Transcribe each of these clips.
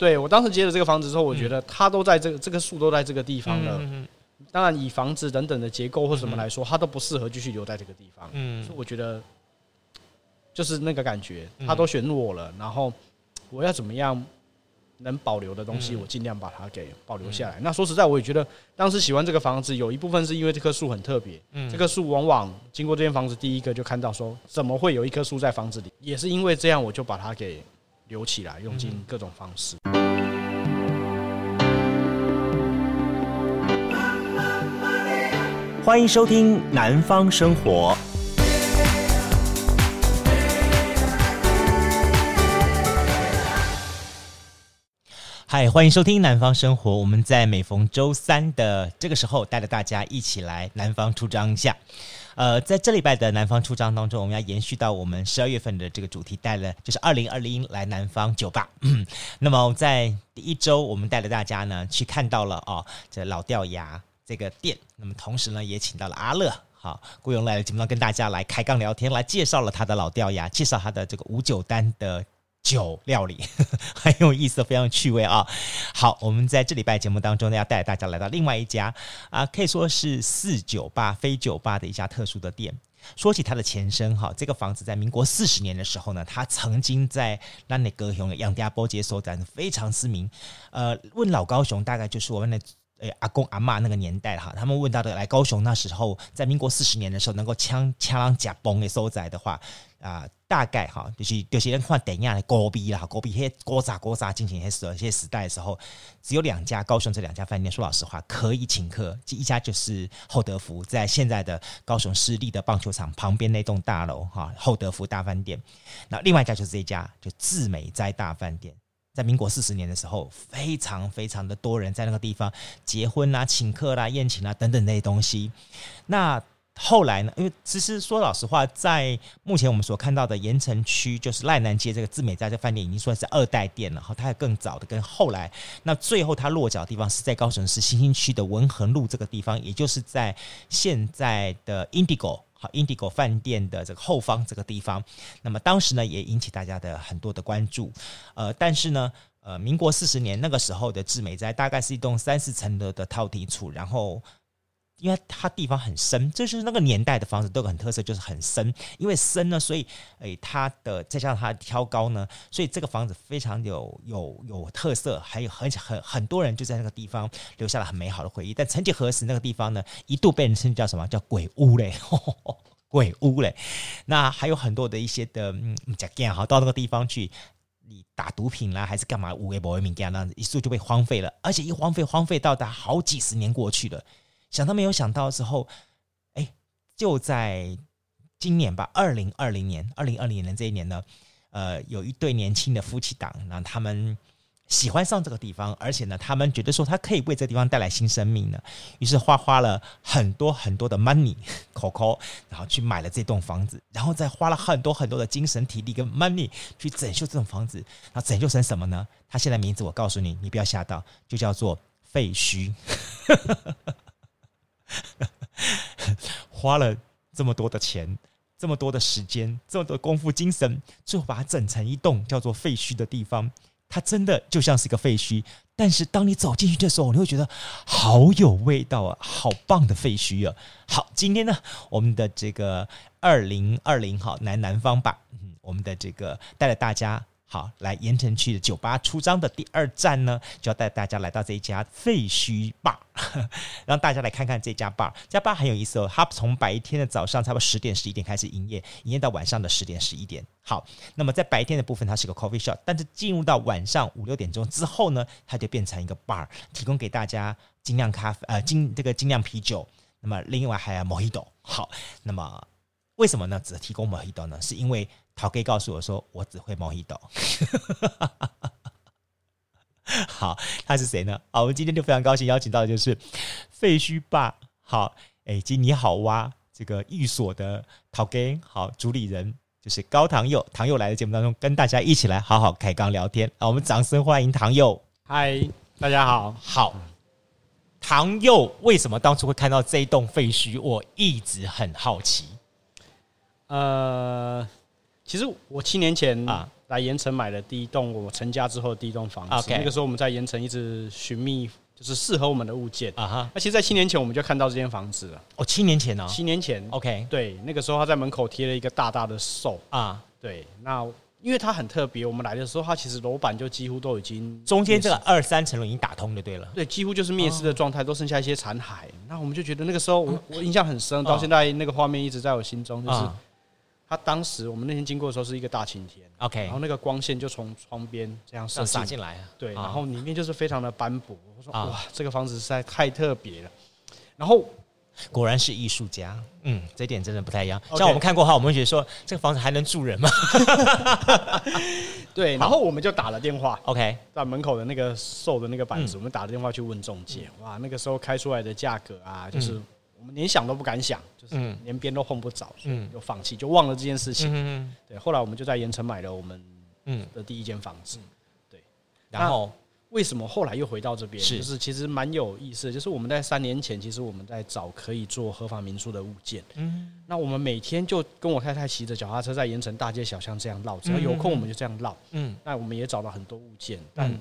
对，我当时接了这个房子之后，我觉得它都在这个这个树都在这个地方了。嗯、当然，以房子等等的结构或什么来说，它都不适合继续留在这个地方。嗯，所以我觉得就是那个感觉，它都选我了，然后我要怎么样？能保留的东西，我尽量把它给保留下来。那说实在，我也觉得当时喜欢这个房子，有一部分是因为这棵树很特别。嗯，这棵树往往经过这间房子，第一个就看到说，怎么会有一棵树在房子里？也是因为这样，我就把它给留起来，用尽各种方式。欢迎收听《南方生活》。嗨，欢迎收听《南方生活》。我们在每逢周三的这个时候，带着大家一起来南方出张一下。呃，在这礼拜的南方出张当中，我们要延续到我们十二月份的这个主题，带了就是二零二零来南方酒吧。那么在第一周，我们带着大家呢去看到了哦，这老掉牙这个店。那么同时呢，也请到了阿乐，好，雇佣来了节目上跟大家来开杠聊天，来介绍了他的老掉牙，介绍他的这个五九单的。酒料理 很有意思，非常趣味啊！好，我们在这礼拜节目当中呢，要带大家来到另外一家啊，可以说是四酒吧非酒吧的一家特殊的店。说起它的前身哈，这个房子在民国四十年的时候呢，它曾经在咱的高雄的杨家波街所在非常知名。呃，问老高雄，大概就是我们的呃阿公阿嬷那个年代哈，他们问到的来高雄那时候，在民国四十年的时候，能够枪枪甲崩的所在的话。啊、大概哈，就是就是人看电影的高逼啦，高逼些高炸高炸进行些时些时代的时候，只有两家高雄这两家饭店，说老实话可以请客，一家就是厚德福，在现在的高雄市立的棒球场旁边那栋大楼哈，厚德福大饭店。那另外一家就是这一家，就致美斋大饭店，在民国四十年的时候，非常非常的多人在那个地方结婚啦、请客啦、宴请啦等等那些东西。那后来呢？因为其实说老实话，在目前我们所看到的盐城区，就是赖南街这个致美斋这饭店，已经算是二代店了。哈，它还更早的，跟后来那最后它落脚的地方是在高雄市新兴区的文衡路这个地方，也就是在现在的 Indigo 好 Indigo 饭店的这个后方这个地方。那么当时呢，也引起大家的很多的关注。呃，但是呢，呃，民国四十年那个时候的致美斋，大概是一栋三四层楼的套体厝，然后。因为它地方很深，这就是那个年代的房子都很特色，就是很深。因为深呢，所以诶，它的再加上它挑高呢，所以这个房子非常有有有特色，还有很很很多人就在那个地方留下了很美好的回忆。但曾几何时，那个地方呢，一度被人称叫什么叫鬼屋嘞？鬼屋嘞！那还有很多的一些的嗯，讲干哈，到那个地方去，你打毒品啦，还是干嘛？无为不为民干那样子一度就被荒废了，而且一荒废荒废到达好几十年过去了。想都没有想到之后，哎，就在今年吧，二零二零年，二零二零年的这一年呢，呃，有一对年轻的夫妻档，那他们喜欢上这个地方，而且呢，他们觉得说他可以为这个地方带来新生命呢，于是花花了很多很多的 money，口口，然后去买了这栋房子，然后再花了很多很多的精神体力跟 money 去整修这栋房子，然后整修成什么呢？他现在名字我告诉你，你不要吓到，就叫做废墟。花了这么多的钱，这么多的时间，这么多功夫精神，最后把它整成一栋叫做废墟的地方，它真的就像是一个废墟。但是当你走进去的时候，你会觉得好有味道啊，好棒的废墟啊！好，今天呢，我们的这个二零二零好南南方吧，嗯，我们的这个带着大家。好，来盐城区的酒吧出张的第二站呢，就要带大家来到这一家废墟吧，让大家来看看这家 bar。这家 bar 很有意思哦，它从白天的早上差不多十点十一点开始营业，营业到晚上的十点十一点。好，那么在白天的部分它是个 coffee shop，但是进入到晚上五六点钟之后呢，它就变成一个 bar，提供给大家精酿咖啡，呃，精这个精酿啤酒。那么另外还有 Mojito。好，那么为什么呢？只提供 Mojito 呢？是因为陶哥告诉我说，我只会 Mojito。好，他是谁呢？好，我们今天就非常高兴邀请到的就是废墟吧。好，哎，今你好哇，这个寓所的陶哥，好，主理人就是高唐佑。唐佑来的节目当中，跟大家一起来好好开杠聊天。啊，我们掌声欢迎唐佑。嗨，大家好。好，唐佑为什么当初会看到这一栋废墟？我一直很好奇。呃。其实我七年前啊来盐城买的第一栋我成家之后的第一栋房子。那个时候我们在盐城一直寻觅，就是适合我们的物件啊哈。那其实，在七年前我们就看到这间房子了。哦，七年前呢？七年前，OK。对，那个时候他在门口贴了一个大大的售啊。对，那因为它很特别，我们来的时候，它其实楼板就几乎都已经中间这个二三层楼已经打通就对了。对，几乎就是灭失的状态，都剩下一些残骸。那我们就觉得那个时候我我印象很深，到现在那个画面一直在我心中，就是。他当时我们那天经过的时候是一个大晴天，OK，然后那个光线就从窗边这样射洒进来，对，然后里面就是非常的斑驳。我说哇，这个房子实在太特别了。然后果然是艺术家，嗯，这点真的不太一样。像我们看过哈，我们会觉得说这个房子还能住人吗？对，然后我们就打了电话，OK，在门口的那个售的那个板子，我们打了电话去问中介，哇，那个时候开出来的价格啊，就是。我们连想都不敢想，就是连边都碰不着，嗯，就放弃，就忘了这件事情。嗯，对。后来我们就在盐城买了我们嗯的第一间房子，对。然后为什么后来又回到这边？是，就是其实蛮有意思的，就是我们在三年前，其实我们在找可以做合法民宿的物件。嗯。那我们每天就跟我太太骑着脚踏车在盐城大街小巷这样绕，只要有空我们就这样绕。嗯。那我们也找到很多物件，但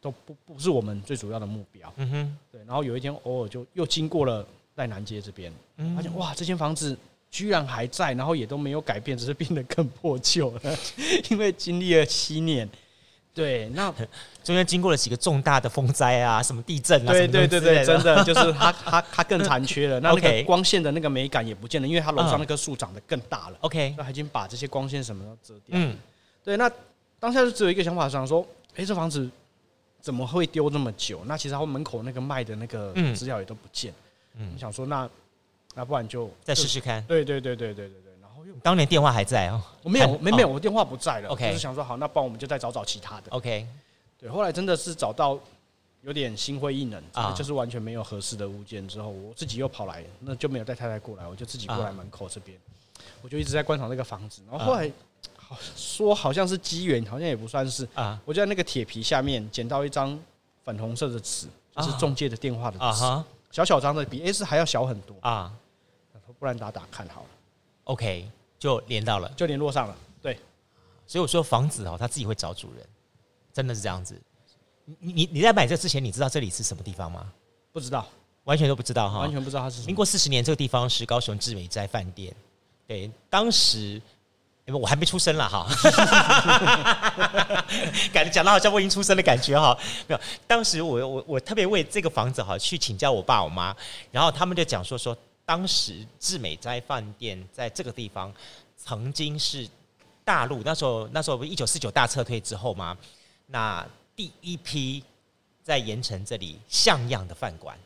都不不是我们最主要的目标。嗯哼。对。然后有一天偶尔就又经过了。在南街这边，发现哇，这间房子居然还在，然后也都没有改变，只是变得更破旧了。因为经历了七年，对，那 中间经过了几个重大的风灾啊，什么地震啊，对对对对，真的 就是它它它更残缺了。那那个光线的那个美感也不见了，因为它楼上那棵树长得更大了。OK，那它已经把这些光线什么都遮掉。嗯，对，那当下就只有一个想法，想说，哎，这房子怎么会丢那么久？那其实它门口那个卖的那个资料也都不见。嗯，你想说那那不然就再试试看。对对对对对对对。然后又当年电话还在哦，我没有没没有，我电话不在了。OK，就是想说好，那不然我们就再找找其他的。OK，对，后来真的是找到有点心灰意冷啊，就是完全没有合适的物件之后，我自己又跑来，那就没有带太太过来，我就自己过来门口这边，我就一直在观察那个房子。然后后来好说好像是机缘，好像也不算是啊。我就在那个铁皮下面捡到一张粉红色的纸，就是中介的电话的纸。小小张的比 A 四还要小很多啊，不然打打看好了，OK，就连到了，就联络上了。对，所以我说房子哦，他自己会找主人，真的是这样子。你你你在买这之前，你知道这里是什么地方吗？不知道，完全都不知道哈，完全不知道它是。民国四十年，这个地方是高雄志美斋饭店。对，当时。因为我还没出生了哈，感觉讲的好像我已经出生的感觉哈。没有，当时我我我特别为这个房子哈去请教我爸我妈，然后他们就讲说说，当时志美斋饭店在这个地方曾经是大陆那时候那时候不一九四九大撤退之后嘛，那第一批在盐城这里像样的饭馆。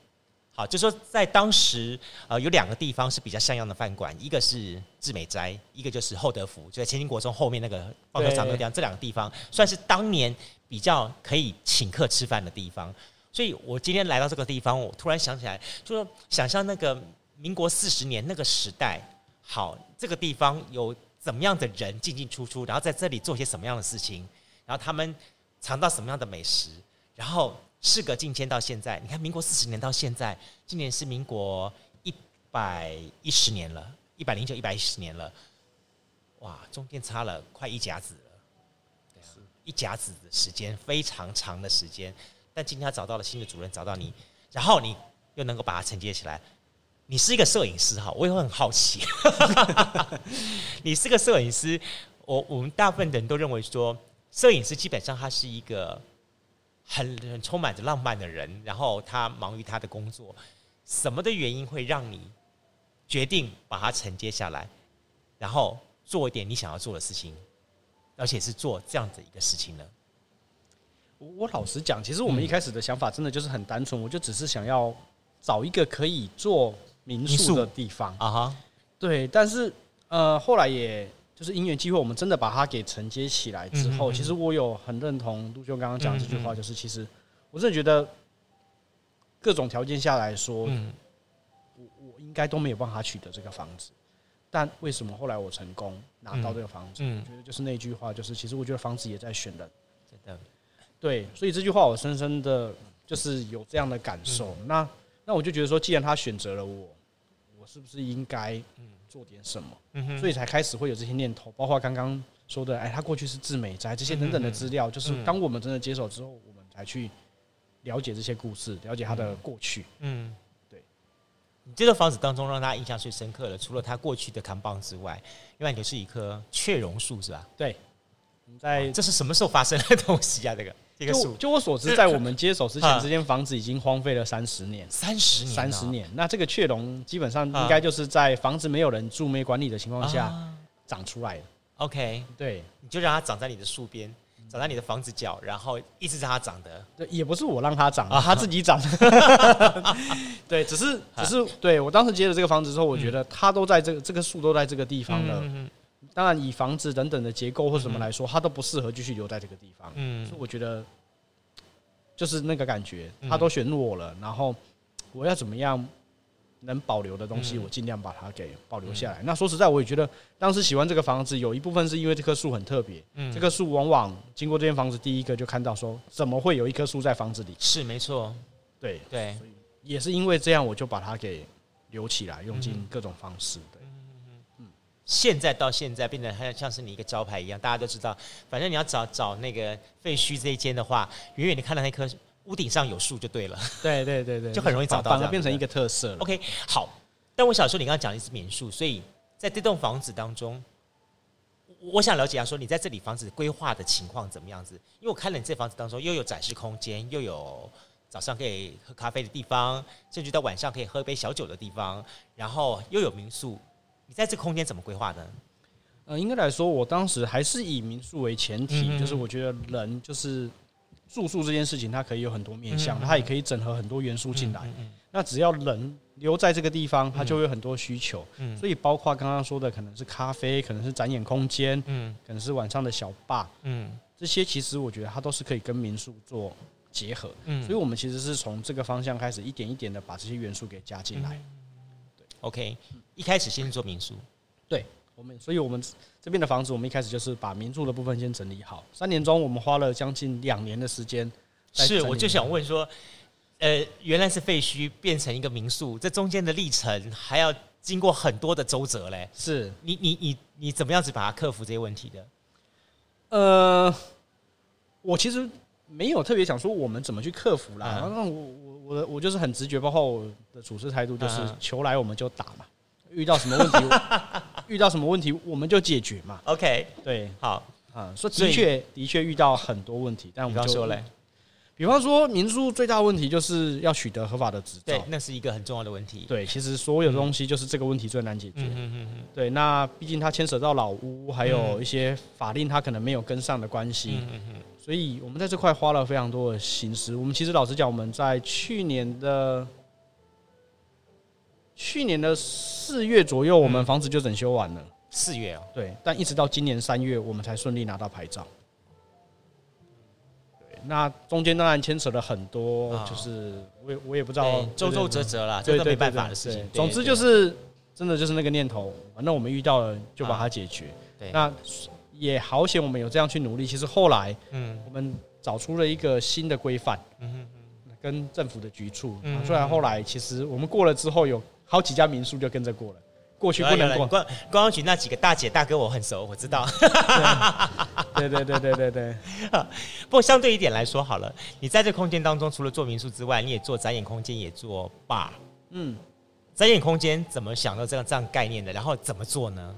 好，就说在当时，呃，有两个地方是比较像样的饭馆，一个是志美斋，一个就是厚德福，就在千金国中后面那个棒球场那个地方。这两个地方算是当年比较可以请客吃饭的地方。所以我今天来到这个地方，我突然想起来，就说想象那个民国四十年那个时代，好，这个地方有怎么样的人进进出出，然后在这里做些什么样的事情，然后他们尝到什么样的美食，然后。事隔境迁到现在，你看民国四十年到现在，今年是民国一百一十年了，一百零九、一百一十年了，哇，中间差了快一甲子了，对啊，一甲子的时间，非常长的时间。但今天他找到了新的主任，找到你，然后你又能够把它承接起来。你是一个摄影师哈，我也会很好奇，你是个摄影师，我我们大部分人都认为说，摄影师基本上他是一个。很很充满着浪漫的人，然后他忙于他的工作，什么的原因会让你决定把它承接下来，然后做一点你想要做的事情，而且是做这样子一个事情呢？我我老实讲，其实我们一开始的想法真的就是很单纯，我就只是想要找一个可以做民宿的地方啊哈，对，但是呃后来也。就是因缘机会，我们真的把它给承接起来之后，其实我有很认同陆兄刚刚讲这句话，就是其实我真的觉得各种条件下来说，我我应该都没有办法取得这个房子，但为什么后来我成功拿到这个房子？我觉得就是那句话，就是其实我觉得房子也在选人，真的，对，所以这句话我深深的就是有这样的感受。那那我就觉得说，既然他选择了我，我是不是应该做点什么，所以才开始会有这些念头，包括刚刚说的，哎，他过去是自美宅这些等等的资料，就是当我们真的接手之后，我们才去了解这些故事，了解他的过去。嗯，对。你这个房子当中让大家印象最深刻的，除了他过去的扛棒之外，另外就是一棵雀榕树，是吧？对。在这是什么时候发生的东西啊？这个这个树，就我所知，在我们接手之前，这间房子已经荒废了三十年。三十年，三十年。那这个雀榕基本上应该就是在房子没有人住、没管理的情况下长出来的。OK，对，你就让它长在你的树边，长在你的房子角，然后一直让它长的。对，也不是我让它长，它自己长的。对，只是只是对我当时接了这个房子之后，我觉得它都在这个这个树都在这个地方了。当然，以房子等等的结构或什么来说，它都不适合继续留在这个地方。嗯，所以我觉得就是那个感觉，它都选我了，然后我要怎么样？能保留的东西，我尽量把它给保留下来。那说实在，我也觉得当时喜欢这个房子，有一部分是因为这棵树很特别。嗯，这棵树往往经过这间房子，第一个就看到说，怎么会有一棵树在房子里？是没错，对对，也是因为这样，我就把它给留起来，用尽各种方式。现在到现在变得很像是你一个招牌一样，大家都知道，反正你要找找那个废墟这一间的话，远远你看到那棵。屋顶上有树就对了，对对对对，就很容易找到，反而变成一个特色了。OK，好。但我想说，你刚刚讲的是民宿，所以在这栋房子当中，我想了解一下，说你在这里房子规划的情况怎么样子？因为我看了你这房子当中，又有展示空间，又有早上可以喝咖啡的地方，甚至到晚上可以喝一杯小酒的地方，然后又有民宿。你在这空间怎么规划的？呃，应该来说，我当时还是以民宿为前提，嗯、就是我觉得人就是。住宿这件事情，它可以有很多面向，它也可以整合很多元素进来。那只要人留在这个地方，它就会有很多需求。所以包括刚刚说的，可能是咖啡，可能是展演空间，嗯可能是晚上的小吧，这些其实我觉得它都是可以跟民宿做结合。所以我们其实是从这个方向开始，一点一点的把这些元素给加进来。对，OK，一开始先做民宿，对。我们，所以我们这边的房子，我们一开始就是把民宿的部分先整理好。三年中，我们花了将近两年的时间。是，我就想问说，呃，原来是废墟变成一个民宿，这中间的历程还要经过很多的周折嘞。是你，你，你，你怎么样子把它克服这些问题的？呃，我其实没有特别想说我们怎么去克服啦。那、嗯、我我我的我就是很直觉，包括我的处事态度，就是球来我们就打嘛。遇到什么问题，遇到什么问题我们就解决嘛。OK，对，好啊，说的确的确遇到很多问题，但我们就说嘞，比方说民宿最大的问题就是要取得合法的执照，对，那是一个很重要的问题。对，其实所有的东西就是这个问题最难解决。嗯嗯嗯。对，那毕竟它牵扯到老屋，还有一些法令，它可能没有跟上的关系。嗯嗯嗯。所以我们在这块花了非常多的心思。我们其实老实讲，我们在去年的。去年的四月左右，我们房子就整修完了。四月啊，对，但一直到今年三月，我们才顺利拿到牌照。对，那中间当然牵扯了很多，就是我也我也不知道，周周折折啦，这都没办法的事情。总之就是真的就是那个念头，反正我们遇到了就把它解决。对，那也好险，我们有这样去努力。其实后来，嗯，我们找出了一个新的规范，嗯嗯，跟政府的局处，虽然后来其实我们过了之后有。好几家民宿就跟着过了，过去不能过。观观光局那几个大姐大哥我很熟，我知道。对对对对对对。不过相对一点来说好了，你在这空间当中，除了做民宿之外，你也做展演空间，也做 bar。嗯，展演空间怎么想到这样这样概念的？然后怎么做呢？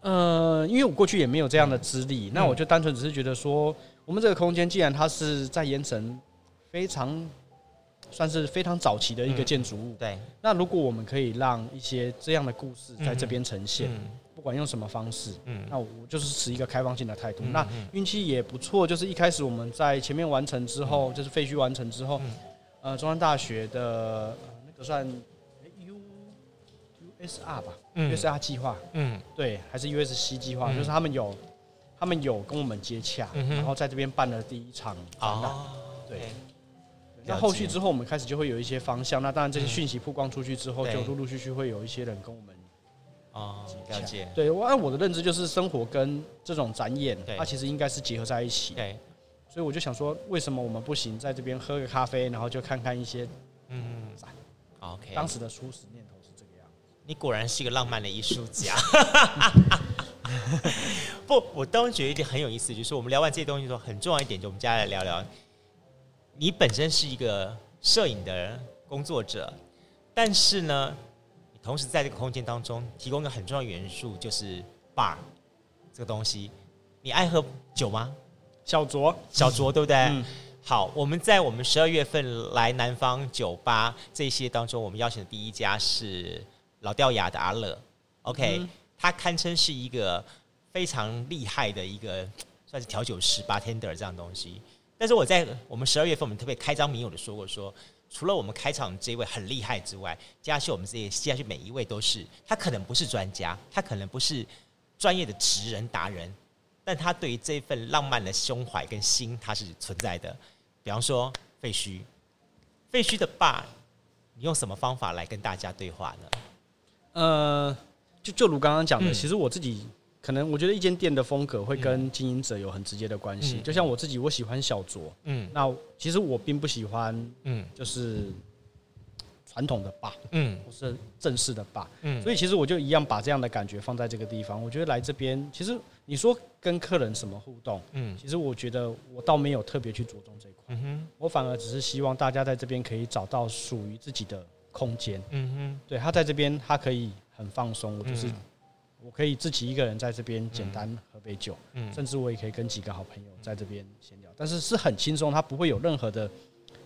呃，因为我过去也没有这样的资历，嗯、那我就单纯只是觉得说，我们这个空间既然它是在盐城非常。算是非常早期的一个建筑物。对，那如果我们可以让一些这样的故事在这边呈现，不管用什么方式，嗯，那我就是持一个开放性的态度。那运气也不错，就是一开始我们在前面完成之后，就是废墟完成之后，呃，中山大学的那个算 U USR 吧，USR 计划，嗯，对，还是 USC 计划，就是他们有他们有跟我们接洽，然后在这边办了第一场展览，对。那后续之后，我们开始就会有一些方向。那当然，这些讯息曝光出去之后，就陆陆续续会有一些人跟我们啊了解。对，我按我的认知，就是生活跟这种展演，它其实应该是结合在一起。对，所以我就想说，为什么我们不行？在这边喝个咖啡，然后就看看一些嗯展。OK，当时的初始念头。你果然是一个浪漫的艺术家。不，我当时觉得一点很有意思，就是我们聊完这些东西之后，很重要一点，就我们接下来聊聊，你本身是一个摄影的工作者，但是呢，你同时在这个空间当中提供一个很重要的元素，就是 bar 这个东西。你爱喝酒吗？小酌，小酌，对不对？嗯。好，我们在我们十二月份来南方酒吧这些当中，我们邀请的第一家是老掉牙的阿乐。OK，嗯，他堪称是一个非常厉害的一个 算是调酒师、bartender 这样东西。但是我在我们十二月份，我们特别开张明友的说过说，除了我们开场这一位很厉害之外，接下去我们这些接下去每一位都是，他可能不是专家，他可能不是专业的职人达人，但他对于这份浪漫的胸怀跟心，他是存在的。比方说废墟，废墟的 bar，你用什么方法来跟大家对话呢？呃，就就如刚刚讲的，嗯、其实我自己可能我觉得一间店的风格会跟经营者有很直接的关系。嗯、就像我自己，我喜欢小酌，嗯，那其实我并不喜欢，嗯，就是传统的 bar，嗯，或是正式的 bar，嗯，所以其实我就一样把这样的感觉放在这个地方。我觉得来这边，其实你说跟客人什么互动，嗯，其实我觉得我倒没有特别去着重这一块。嗯哼，我反而只是希望大家在这边可以找到属于自己的空间。嗯哼，对，他在这边，他可以很放松。我就是，我可以自己一个人在这边简单喝杯酒，嗯，甚至我也可以跟几个好朋友在这边闲聊，但是是很轻松，他不会有任何的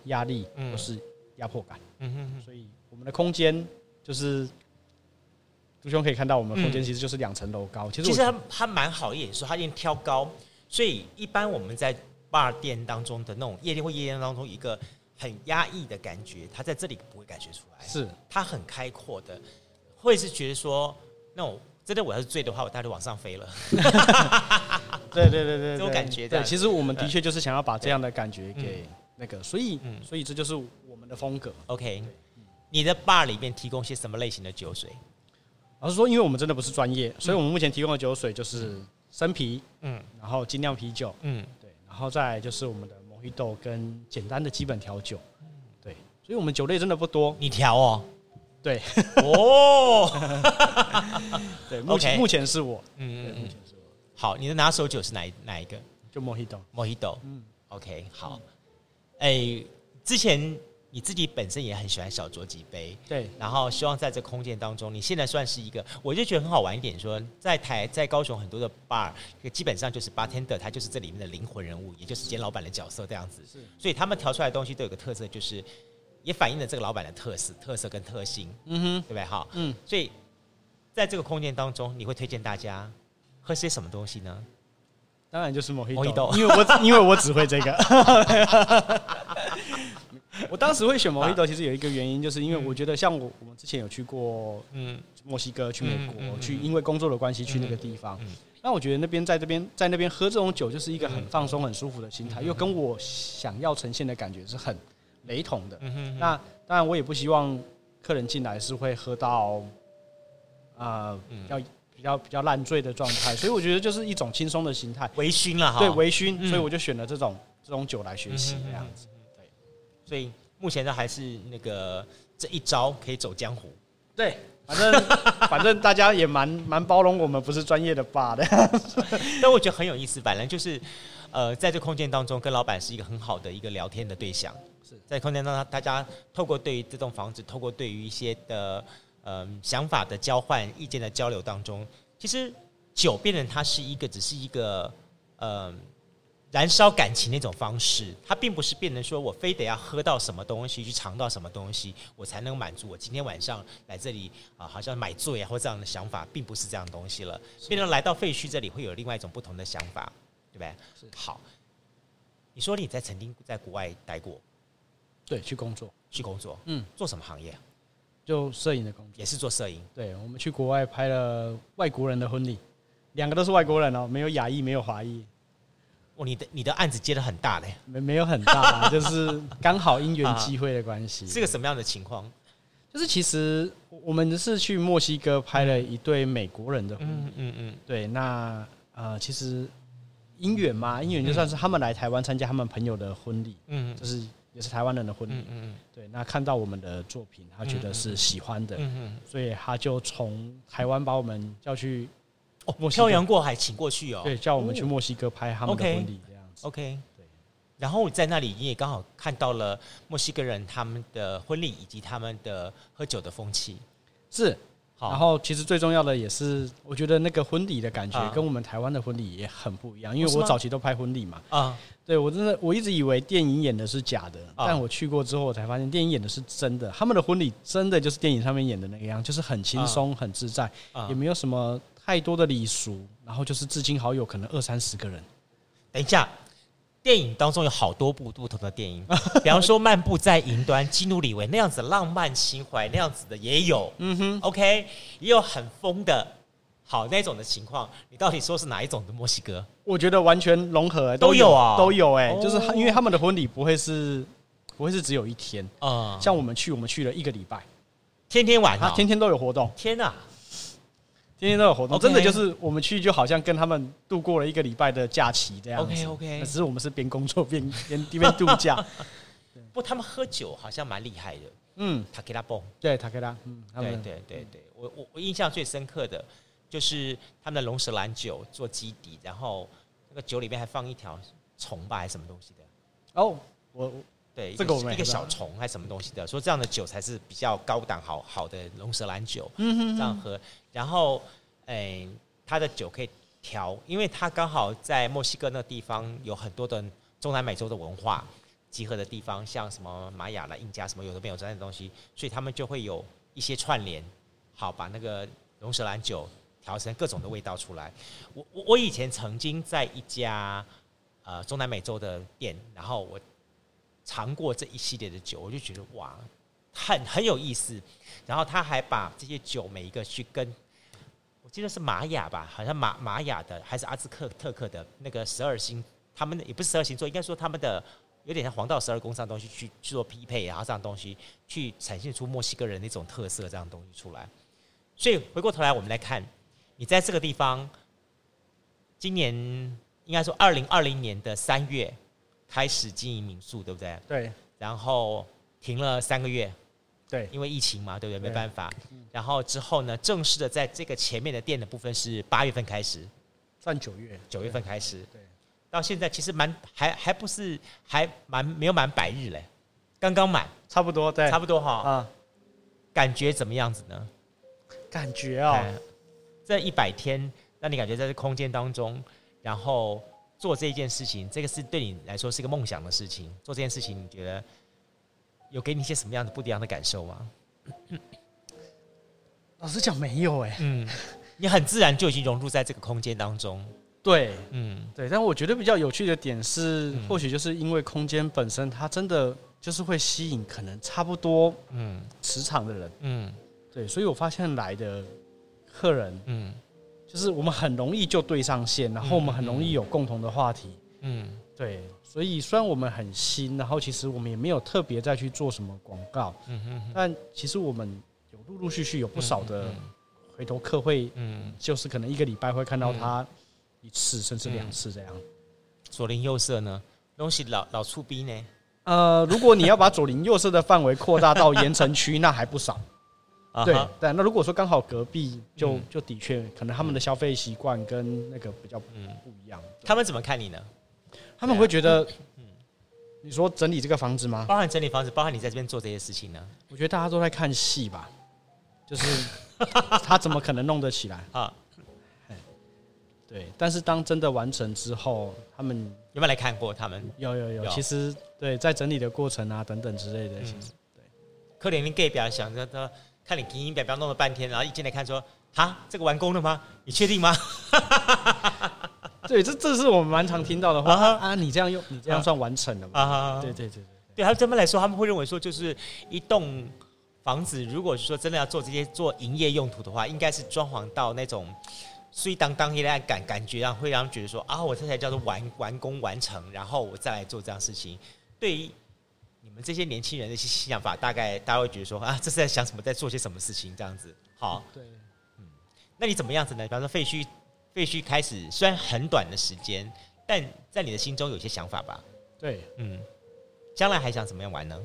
压力或是压迫感。嗯哼，所以我们的空间就是，杜兄可以看到我们的空间其实就是两层楼高。其实其实他他蛮好一点，说他已经挑高，所以一般我们在。bar 店当中的那种夜店或夜店当中一个很压抑的感觉，他在这里不会感觉出来。是，他很开阔的，会是觉得说，那我真的我要是醉的话，我大概就往上飞了。对对对对，这种感觉。对，其实我们的确就是想要把这样的感觉给那个，所以，所以这就是我们的风格。OK，你的 bar 里面提供些什么类型的酒水？老实说，因为我们真的不是专业，所以我们目前提供的酒水就是生啤，嗯，然后精酿啤酒，嗯。对然后再就是我们的 Mojito 跟简单的基本调酒，对，所以我们酒类真的不多。你调哦？对，哦，对，目前目前是我，嗯嗯，目前是我。好，你的拿手酒是哪哪一个？就 Mojito，Mojito，嗯，OK，好，哎，之前。你自己本身也很喜欢小酌几杯，对，然后希望在这空间当中，你现在算是一个，我就觉得很好玩一点说，说在台在高雄很多的 bar，基本上就是 bartender，他就是这里面的灵魂人物，也就是兼老板的角色这样子，是，所以他们调出来的东西都有个特色，就是也反映了这个老板的特色、特色跟特性，嗯哼，对不对？好，嗯，所以在这个空间当中，你会推荐大家喝些什么东西呢？当然就是 Mojito，因为我因为我只会这个。我当时会选 Mojito，其实有一个原因，就是因为我觉得像我我们之前有去过，嗯，墨西哥去美国去，因为工作的关系去那个地方，那我觉得那边在这边在那边喝这种酒，就是一个很放松、很舒服的心态，又跟我想要呈现的感觉是很雷同的。那当然，我也不希望客人进来是会喝到啊，要比较比较烂醉的状态，所以我觉得就是一种轻松的心态，微醺了哈，对，微醺，所以我就选了这种这种酒来学习这样子。所以目前呢，还是那个这一招可以走江湖。对，反正反正大家也蛮蛮包容我们不是专业的 bar 的。但我觉得很有意思，反正就是呃，在这空间当中，跟老板是一个很好的一个聊天的对象。是在空间当中，大家透过对于这栋房子，透过对于一些的呃想法的交换、意见的交流当中，其实酒变成它是一个，只是一个呃。燃烧感情那种方式，它并不是变成说我非得要喝到什么东西，去尝到什么东西，我才能满足我今天晚上来这里啊，好像买醉啊或这样的想法，并不是这样东西了。变成来到废墟这里，会有另外一种不同的想法，对不对？是。好，你说你在曾经在国外待过，对，去工作，去工作，嗯，做什么行业？就摄影的工作，也是做摄影。对，我们去国外拍了外国人的婚礼，两个都是外国人哦，没有亚裔，没有华裔。哦，你的你的案子接的很大嘞，没没有很大，就是刚好因缘机会的关系。是个什么样的情况？就是其实我们是去墨西哥拍了一对美国人的婚礼，嗯嗯嗯，对，那呃其实姻缘嘛，姻缘就算是他们来台湾参加他们朋友的婚礼，嗯，就是也是台湾人的婚礼，嗯嗯，对，那看到我们的作品，他觉得是喜欢的，嗯嗯，所以他就从台湾把我们叫去。哦，漂洋过海请过去哦，对，叫我们去墨西哥拍他们的婚礼这样子。OK，对。然后在那里你也刚好看到了墨西哥人他们的婚礼以及他们的喝酒的风气，是。然后，其实最重要的也是，我觉得那个婚礼的感觉跟我们台湾的婚礼也很不一样，因为我早期都拍婚礼嘛。啊，对我真的我一直以为电影演的是假的，但我去过之后，我才发现电影演的是真的。他们的婚礼真的就是电影上面演的那个样，就是很轻松、很自在，也没有什么太多的礼俗，然后就是至今好友可能二三十个人。等一下。电影当中有好多部不同的电影，比方说《漫步在云端》，基努里维那样子浪漫情怀那样子的也有，嗯哼，OK，也有很疯的，好那种的情况。你到底说是哪一种的墨西哥？我觉得完全融合、欸，都有啊，都有哎、欸，就是因为他们的婚礼不会是不会是只有一天啊，像我们去，我们去了一个礼拜，天天晚上，天天都有活动，天哪！天天都有活动，真的就是我们去就好像跟他们度过了一个礼拜的假期这样子。OK OK，只是我们是边工作边 边边度假。不过他们喝酒好像蛮厉害的。嗯，塔克拉蹦，对塔克拉，嗯，对对对对，我我我印象最深刻的就是他们的龙舌兰酒做基底，然后那个酒里面还放一条虫吧，还是什么东西的？哦，我对这个一个小虫还是什么东西的？说这样的酒才是比较高档好好的龙舌兰酒，嗯哼，这样喝。然后，诶，他的酒可以调，因为他刚好在墨西哥那个地方有很多的中南美洲的文化集合的地方，像什么玛雅啦、印加什么有的没有这样的东西，所以他们就会有一些串联，好把那个龙舌兰酒调成各种的味道出来。我我我以前曾经在一家呃中南美洲的店，然后我尝过这一系列的酒，我就觉得哇，很很有意思。然后他还把这些酒每一个去跟。我记得是玛雅吧，好像玛玛雅的还是阿兹克特克的那个十二星，他们的也不是十二星座，应该说他们的有点像黄道十二宫这样东西去去做匹配，然后这样东西去展现出墨西哥人那种特色，这样东西出来。所以回过头来，我们来看你在这个地方，今年应该说二零二零年的三月开始经营民宿，对不对？对。然后停了三个月。对，因为疫情嘛，对不对？没办法。然后之后呢，正式的在这个前面的店的部分是八月份开始，算九月，九月份开始。对，到现在其实蛮还还不是还蛮没有满百日嘞，刚刚满，差不多，对，差不多哈。啊，感觉怎么样子呢？感觉啊，这一百天让你感觉在这空间当中，然后做这件事情，这个是对你来说是一个梦想的事情。做这件事情，你觉得？有给你一些什么样的不一样的感受吗？老实讲，没有哎、欸。嗯，你很自然就已经融入在这个空间当中。对，嗯，对。但我觉得比较有趣的点是，嗯、或许就是因为空间本身，它真的就是会吸引可能差不多嗯磁场的人。嗯，对。所以我发现来的客人，嗯，就是我们很容易就对上线，然后我们很容易有共同的话题。嗯。嗯对，所以虽然我们很新，然后其实我们也没有特别再去做什么广告，嗯嗯，但其实我们有陆陆续续有不少的回头客会，嗯，就是可能一个礼拜会看到他一次甚至两次这样。左邻右舍呢，东西老老出逼呢？呃，如果你要把左邻右舍的范围扩大到盐城区，那还不少。对，但那如果说刚好隔壁，就就的确可能他们的消费习惯跟那个比较不一样。他们怎么看你呢？他们会觉得，嗯，你说整理这个房子吗？包含整理房子，包含你在这边做这些事情呢？我觉得大家都在看戏吧，就是 他怎么可能弄得起来啊？对，但是当真的完成之后，他们有没有来看过？他们有有有，其实对，在整理的过程啊等等之类的，其实对。可怜你 gay 表想着他看你影音表表弄了半天，然后一进来看说，哈，这个完工了吗？你确定吗？对，这这是我们蛮常听到的话啊，啊！你这样用，你这样算完成了吗？啊，对对对对，对他这么来说，他们会认为说，就是一栋房子，如果是说真的要做这些做营业用途的话，应该是装潢到那种碎当当一类感感觉，让会让人觉得说啊，我这才叫做完完工完成，然后我再来做这样事情。对于你们这些年轻人的一些想法，大概大家会觉得说啊，这是在想什么，在做些什么事情这样子。好，对，嗯，那你怎么样子呢？比方说废墟。废墟开始虽然很短的时间，但在你的心中有些想法吧？对，嗯，将来还想怎么样玩呢？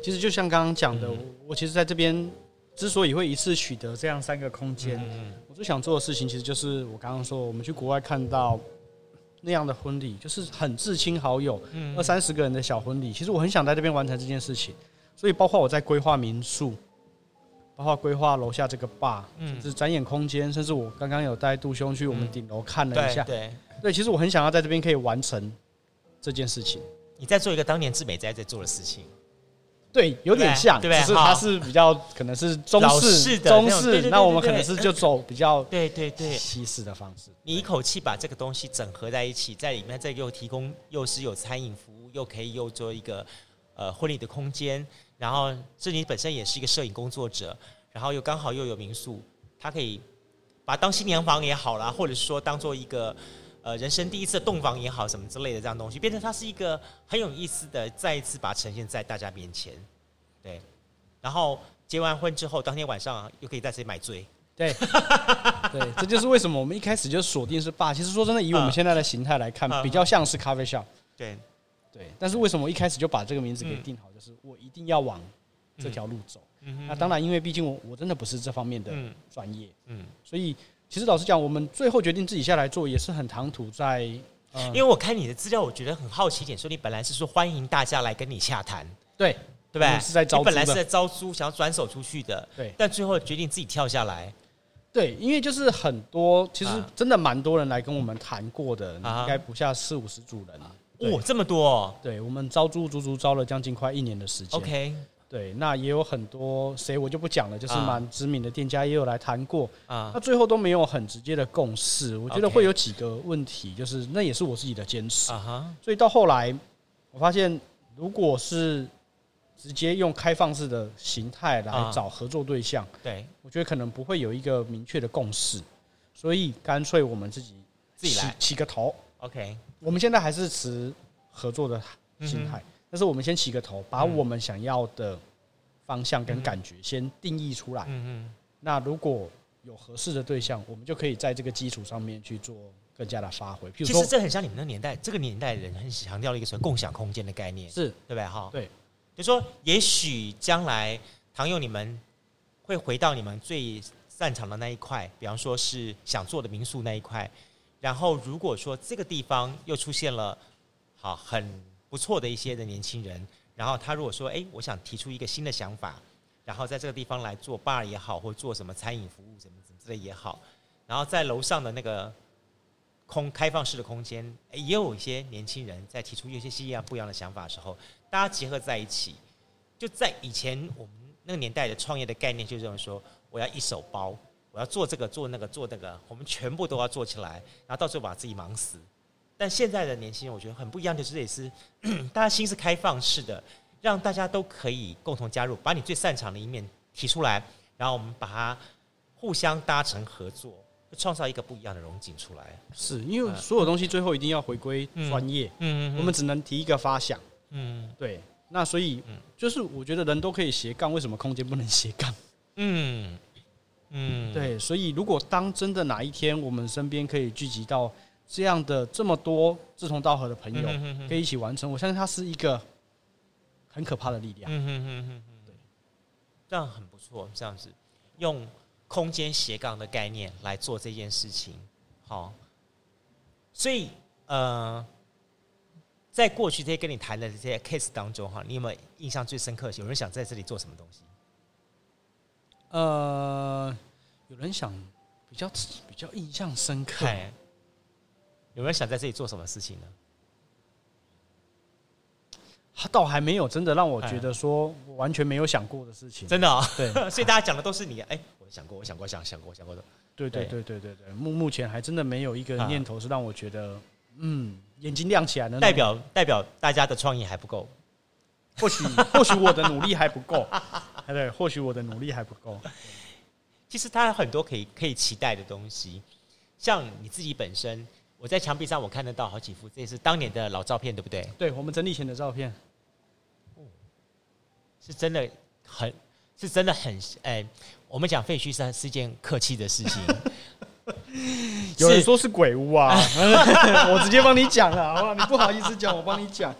其实就像刚刚讲的，嗯、我其实在这边之所以会一次取得这样三个空间，嗯、我最想做的事情，其实就是我刚刚说，我们去国外看到那样的婚礼，就是很至亲好友，二三十个人的小婚礼。其实我很想在这边完成这件事情，所以包括我在规划民宿，包括规划楼下这个 bar，甚至展演空间，甚至我刚刚有带杜兄去我们顶楼看了一下，对对，对，其实我很想要在这边可以完成这件事情。你在做一个当年志美在在做的事情。对，有点像，对，只是它是比较可能是中式的中式，那我们可能是就走比较对对对。西式的方式。你一口气把这个东西整合在一起，在里面再又提供又是有餐饮服务，又可以又做一个呃婚礼的空间，然后这你本身也是一个摄影工作者，然后又刚好又有民宿，他可以把当新娘房也好啦，或者是说当做一个呃人生第一次洞房也好，什么之类的这样东西，变成它是一个很有意思的，再一次把它呈现在大家面前。对，然后结完婚之后，当天晚上又可以在这里买醉。对，对，这就是为什么我们一开始就锁定是 bar。其实说真的，以我们现在的形态来看，比较像是咖啡 shop。对，对。但是为什么我一开始就把这个名字给定好？就是我一定要往这条路走。那当然，因为毕竟我我真的不是这方面的专业。嗯。所以，其实老实讲，我们最后决定自己下来做，也是很唐突在。因为我看你的资料，我觉得很好奇一点，说你本来是说欢迎大家来跟你洽谈。对。对吧？是在招租，本来是在招租，想要转手出去的。对，但最后决定自己跳下来。对，因为就是很多，其实真的蛮多人来跟我们谈过的，啊、应该不下四五十组人。哦，这么多、哦？对，我们招租足足招了将近快一年的时间。OK。对，那也有很多谁我就不讲了，就是蛮知名的店家也有来谈过啊，那最后都没有很直接的共识。我觉得会有几个问题，就是那也是我自己的坚持啊哈。所以到后来，我发现如果是直接用开放式的形态来找合作对象，对，我觉得可能不会有一个明确的共识，所以干脆我们自己自己来起个头。OK，我们现在还是持合作的心态，但是我们先起个头，把我们想要的方向跟感觉先定义出来。嗯嗯，那如果有合适的对象，我们就可以在这个基础上面去做更加的发挥。譬如说其实这很像你们那年代，这个年代的人很强调了一个什么共享空间的概念，是对不对？哈，对。就说，也许将来唐佑你们会回到你们最擅长的那一块，比方说是想做的民宿那一块。然后，如果说这个地方又出现了好很不错的一些的年轻人，然后他如果说，哎，我想提出一个新的想法，然后在这个地方来做 bar 也好，或做什么餐饮服务什么什么之类也好，然后在楼上的那个空开放式的空间，也有一些年轻人在提出一些新样不一样的想法的时候。大家结合在一起，就在以前我们那个年代的创业的概念，就这样说：我要一手包，我要做这个做那个做那个，我们全部都要做起来，然后到最后把自己忙死。但现在的年轻人，我觉得很不一样，就是也是 大家心是开放式的，让大家都可以共同加入，把你最擅长的一面提出来，然后我们把它互相搭成合作，创造一个不一样的融景出来。是因为所有东西最后一定要回归专业，嗯嗯，我们只能提一个发想。嗯，对，那所以，就是我觉得人都可以斜杠，为什么空间不能斜杠？嗯嗯，对，所以如果当真的哪一天我们身边可以聚集到这样的这么多志同道合的朋友，可以一起完成，我相信它是一个很可怕的力量。嗯嗯嗯嗯，对，这样很不错，这样子用空间斜杠的概念来做这件事情，好，所以呃。在过去这些跟你谈的这些 case 当中，哈，你有没有印象最深刻？有人想在这里做什么东西？呃，有人想比较比较印象深刻，有没有想在这里做什么事情呢？他倒还没有真的让我觉得说我完全没有想过的事情，真的啊？对，所以大家讲的都是你，哎，我想过，我想过，想想过，想过的。对对对对对对，目目前还真的没有一个念头是让我觉得。嗯，眼睛亮起来的，代表代表大家的创意还不够，或许或许我的努力还不够，对，或许我的努力还不够。其实他有很多可以可以期待的东西，像你自己本身，我在墙壁上我看得到好几幅，这也是当年的老照片，对不对？对，我们整理前的照片，是真的很，是真的很，哎、欸，我们讲废墟是是一件客气的事情。有人说是鬼屋啊，我直接帮你讲了，好不好？你不好意思讲，我帮你讲。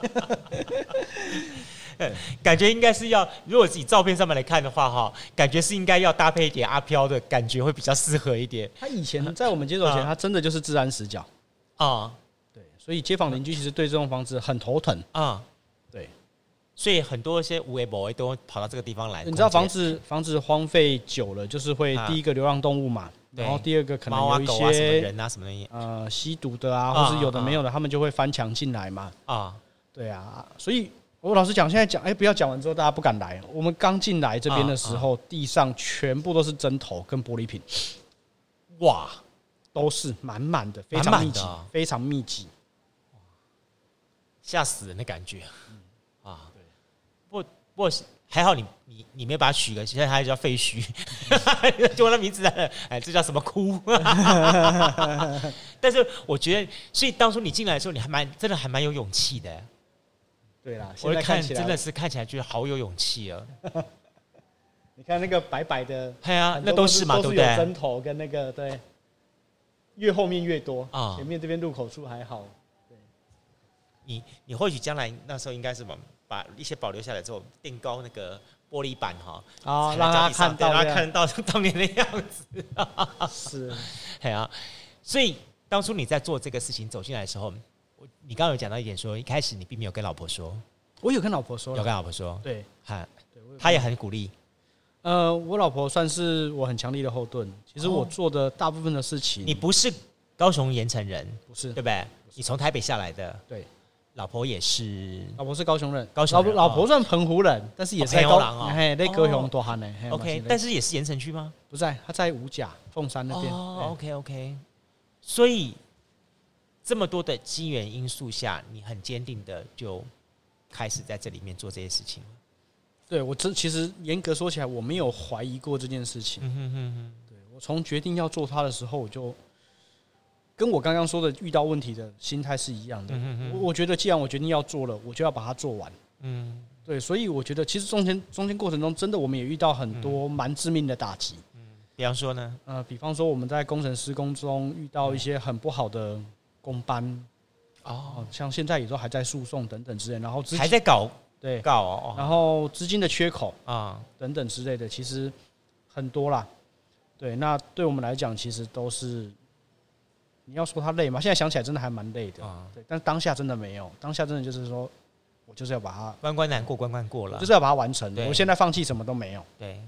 感觉应该是要，如果以照片上面来看的话，哈，感觉是应该要搭配一点阿飘的感觉会比较适合一点。他以前在我们接手前，他真的就是自然死角啊，对，所以街坊邻居其实对这栋房子很头疼啊，对，所以很多一些无为不为都跑到这个地方来。你知道房子房子荒废久了，就是会第一个流浪动物嘛，然后第二个可能有一些人啊什么的，呃，吸毒的啊，或是有的没有的，他们就会翻墙进来嘛，啊，对啊，所以。我老实讲，现在讲，哎，不要讲完之后大家不敢来。我们刚进来这边的时候，地上全部都是针头跟玻璃瓶，哇，都是满满的，非常密集，非常密集，吓死人的感觉。啊，对，不过不过还好你你你没把它取个，现在它还叫废墟，就我的名字在哎，这叫什么窟？但是我觉得，所以当初你进来的时候，你还蛮真的还蛮有勇气的。对啦，我看真的是看起来觉得好有勇气啊！你看那个白白的，对啊，那都是嘛，都是有针头跟那个对，越后面越多啊。前面这边入口处还好。对，你你或许将来那时候应该是把把一些保留下来之后垫高那个玻璃板哈啊，让他看到，让他看到当年的样子。是，对啊。所以当初你在做这个事情走进来的时候。你刚刚有讲到一点，说一开始你并没有跟老婆说，我有跟老婆说，有跟老婆说，对，哈，他也很鼓励。呃，我老婆算是我很强力的后盾。其实我做的大部分的事情，你不是高雄盐城人，不是，对不对？你从台北下来的，对，老婆也是，老婆是高雄人，高雄老婆算澎湖人，但是也是高雄，嘿，那高雄多哈呢？OK，但是也是盐城区吗？不在，他在五甲凤山那边。OK OK，所以。这么多的机缘因素下，你很坚定的就开始在这里面做这些事情。对，我这其实严格说起来，我没有怀疑过这件事情。嗯哼哼哼。对，我从决定要做它的时候，我就跟我刚刚说的遇到问题的心态是一样的。嗯。我我觉得既然我决定要做了，我就要把它做完。嗯。对，所以我觉得其实中间中间过程中，真的我们也遇到很多蛮致命的打击。嗯。比方说呢？呃，比方说我们在工程施工中遇到一些很不好的。工班，哦，像现在也都还在诉讼等等之类，然后还在搞，对，告哦，然后资金的缺口啊等等之类的，其实很多啦。对，那对我们来讲，其实都是你要说他累吗？现在想起来真的还蛮累的啊。对，但当下真的没有，当下真的就是说我就是要把它关关难过关关过了，就是要把它完成。我现在放弃什么都没有。对。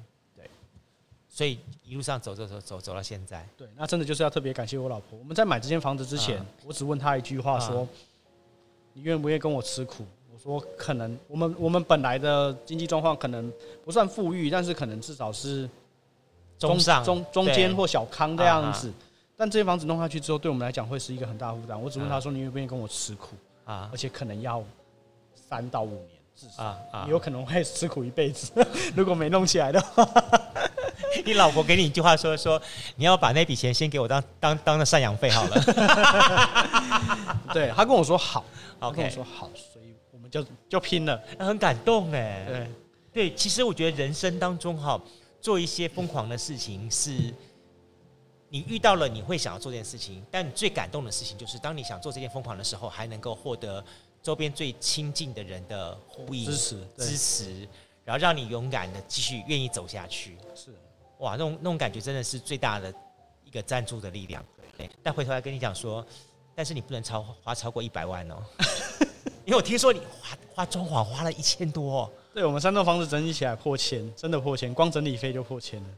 所以一路上走走走走走到现在，对，那真的就是要特别感谢我老婆。我们在买这间房子之前，我只问她一句话说：“你愿不愿意跟我吃苦？”我说：“可能我们我们本来的经济状况可能不算富裕，但是可能至少是中上中中间或小康这样子。但这些房子弄下去之后，对我们来讲会是一个很大负担。我只问他说：“你愿不愿意跟我吃苦？”啊，而且可能要三到五年，至少啊，有可能会吃苦一辈子。如果没弄起来的话。你老婆给你一句话说说，你要把那笔钱先给我当当当的赡养费好了。对，他跟我说好，OK，跟我说好，我们就就拼了，很感动哎。对对，其实我觉得人生当中哈，做一些疯狂的事情，是你遇到了你会想要做这件事情，但你最感动的事情就是当你想做这件疯狂的时候，还能够获得周边最亲近的人的呼应、支持、支持，然后让你勇敢的继续愿意走下去。是。哇，那种那种感觉真的是最大的一个赞助的力量。对，但回头来跟你讲说，但是你不能超花超过一百万哦，因为我听说你花花装潢花了一千多哦。对，我们三栋房子整理起来破千，真的破千，光整理费就破千了。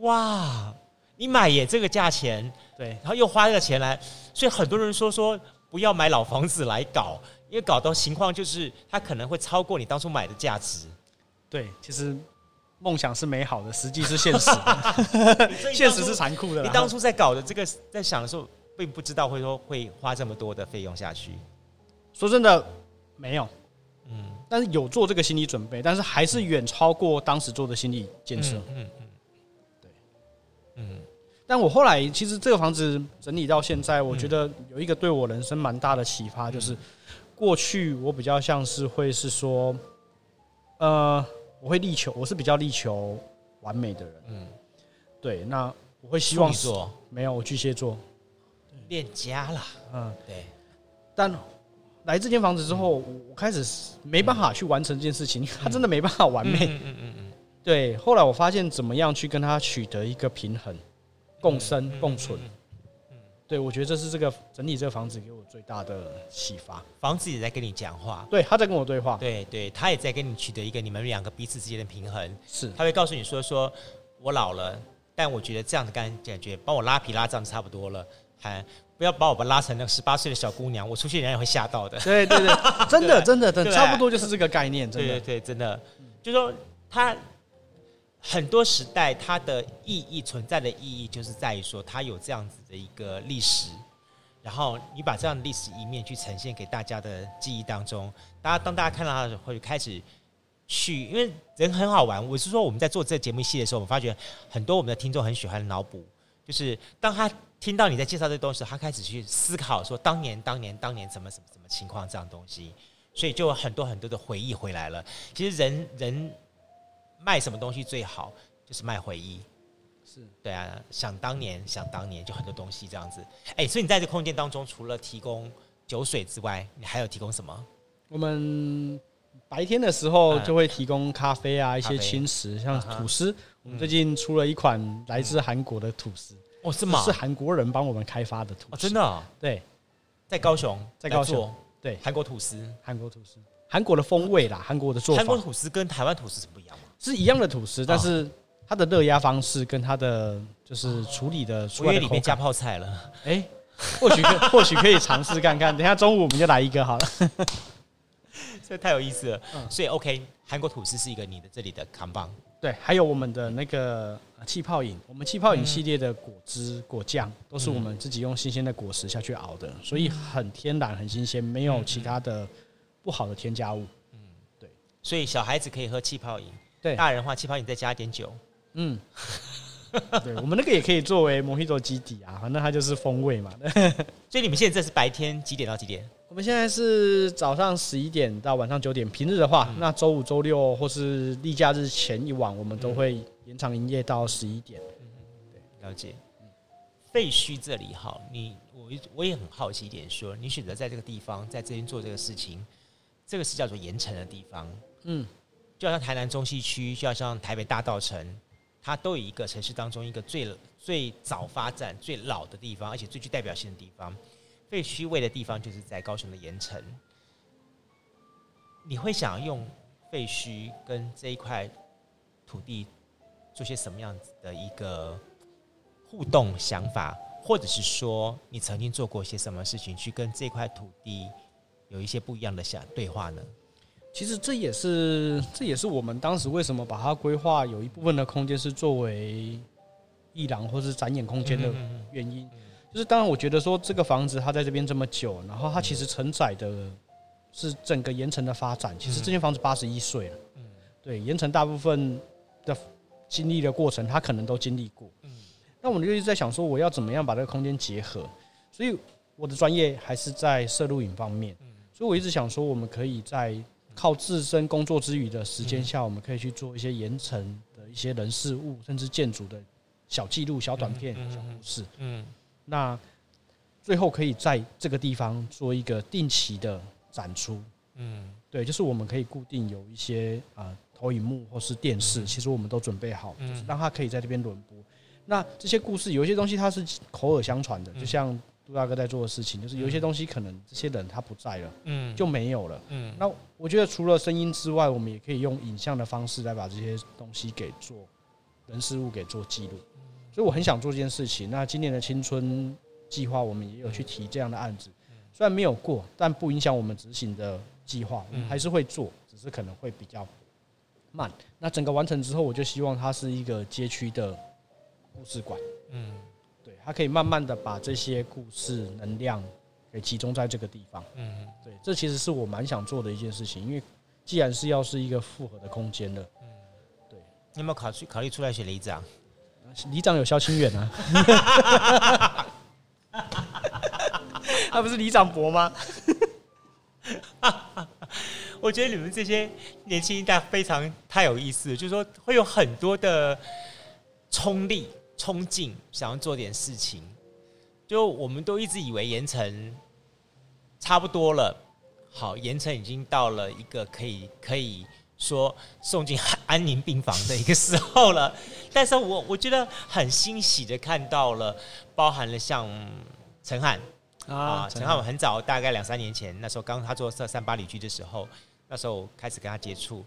哇，你买也这个价钱，对，然后又花这个钱来，所以很多人说说不要买老房子来搞，因为搞到情况就是它可能会超过你当初买的价值。对，其实。梦想是美好的，实际是现实的，现实是残酷的。你当初在搞的这个，在想的时候，并不知道会说会花这么多的费用下去。说真的，没有，嗯，但是有做这个心理准备，但是还是远超过当时做的心理建设。嗯嗯，对，嗯。但我后来其实这个房子整理到现在，我觉得有一个对我人生蛮大的启发，就是过去我比较像是会是说，呃。我会力求，我是比较力求完美的人。嗯，对，那我会希望做没有我巨蟹座恋家了。嗯，对。但来这间房子之后，我开始没办法去完成这件事情，他真的没办法完美。嗯嗯嗯嗯。对，后来我发现怎么样去跟他取得一个平衡，共生共存。对，我觉得这是这个整体这个房子给我最大的启发。房子也在跟你讲话，对，他在跟我对话，对对，他也在跟你取得一个你们两个彼此之间的平衡。是，他会告诉你说：“说我老了，但我觉得这样的感感觉，帮我拉皮拉这样差不多了，还不要把我们拉成那个十八岁的小姑娘，我出去人家也会吓到的。”对对对，真的真的，真的差不多就是这个概念，真的对对对，真的，就说他。很多时代，它的意义存在的意义，就是在于说，它有这样子的一个历史，然后你把这样的历史一面去呈现给大家的记忆当中，大家当大家看到它的时候，会开始去，因为人很好玩。我是说，我们在做这个节目系的时候，我们发觉很多我们的听众很喜欢脑补，就是当他听到你在介绍这东西，他开始去思考说，当年、当年、当年怎么、怎么、怎么情况这样东西，所以就有很多很多的回忆回来了。其实人人。卖什么东西最好？就是卖回忆。是对啊，想当年，想当年，就很多东西这样子。哎、欸，所以你在这空间当中，除了提供酒水之外，你还有提供什么？我们白天的时候就会提供咖啡啊，嗯、一些轻食，像吐司。嗯、我们最近出了一款来自韩国的吐司。哦，是吗？是韩国人帮我们开发的土司。哦，真的、啊？对，在高雄，在高雄。对，韩国吐司，韩国吐司，韩国的风味啦，韩国的做法。韩国吐司跟台湾吐司是不一样吗？是一样的吐司，但是它的热压方式跟它的就是处理的，我以为里面加泡菜了。哎、欸，或许可 或许可以尝试看看。等下中午我们就来一个好了，这太有意思了。嗯、所以 OK，韩国吐司是一个你的这里的扛棒。对，还有我们的那个气泡饮，我们气泡饮系列的果汁果酱都是我们自己用新鲜的果实下去熬的，所以很天然、很新鲜，没有其他的不好的添加物。嗯，对，所以小孩子可以喝气泡饮。对，大人的话，气泡饮再加一点酒。嗯，对，我们那个也可以作为摩希多基底啊，反正它就是风味嘛。所以你们现在这是白天几点到几点？我们现在是早上十一点到晚上九点。平日的话，嗯、那周五、周六或是例假日前一晚，我们都会延长营业到十一点。嗯，对，了解。废墟这里哈，你我我也很好奇一点说，说你选择在这个地方，在这边做这个事情，这个是叫做盐城的地方。嗯。就好像台南中西区，就好像台北大道城，它都有一个城市当中一个最最早发展、最老的地方，而且最具代表性的地方。废墟位的地方就是在高雄的盐城。你会想用废墟跟这一块土地做些什么样子的一个互动想法，或者是说你曾经做过些什么事情去跟这块土地有一些不一样的想对话呢？其实这也是这也是我们当时为什么把它规划有一部分的空间是作为艺廊或是展演空间的原因。就是当然，我觉得说这个房子它在这边这么久，然后它其实承载的是整个盐城的发展。其实这间房子八十一岁了，对盐城大部分的经历的过程，他可能都经历过。嗯那我们就一直在想说，我要怎么样把这个空间结合？所以我的专业还是在摄录影方面。嗯所以我一直想说，我们可以在靠自身工作之余的时间下，我们可以去做一些盐城的一些人事物，甚至建筑的小记录、小短片、小故事。嗯，那最后可以在这个地方做一个定期的展出。嗯，对，就是我们可以固定有一些啊投影幕或是电视，其实我们都准备好，就是让他可以在这边轮播。那这些故事有一些东西它是口耳相传的，就像。杜大哥在做的事情，就是有一些东西可能这些人他不在了，嗯，就没有了，嗯。那我觉得除了声音之外，我们也可以用影像的方式来把这些东西给做人事物给做记录。所以我很想做这件事情。那今年的青春计划，我们也有去提这样的案子，虽然没有过，但不影响我们执行的计划，我们还是会做，只是可能会比较慢。那整个完成之后，我就希望它是一个街区的故事馆，嗯。他可以慢慢的把这些故事能量给集中在这个地方。嗯，对，这其实是我蛮想做的一件事情，因为既然是要是一个复合的空间了，嗯，对。你有没有考虑考虑出来选里长？里长有萧清远啊，他不是里长博吗？我觉得你们这些年轻一代非常太有意思了，就是说会有很多的冲力。冲劲，想要做点事情，就我们都一直以为盐城差不多了，好，盐城已经到了一个可以可以说送进安宁病房的一个时候了。但是我我觉得很欣喜的看到了，包含了像陈汉啊，陈汉我很早大概两三年前那时候刚他做三三八旅居的时候，那时候开始跟他接触，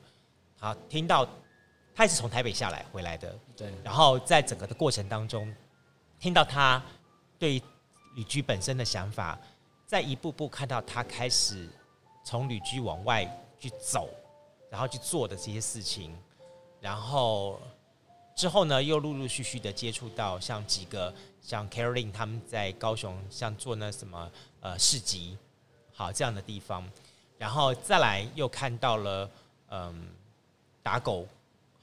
好听到他也是从台北下来回来的，对，然后在整个的过程当中，听到他对旅居本身的想法，在一步步看到他开始从旅居往外去走，然后去做的这些事情，然后。之后呢，又陆陆续续的接触到像几个像 Caroline 他们在高雄像做那什么呃市集，好这样的地方，然后再来又看到了嗯打狗，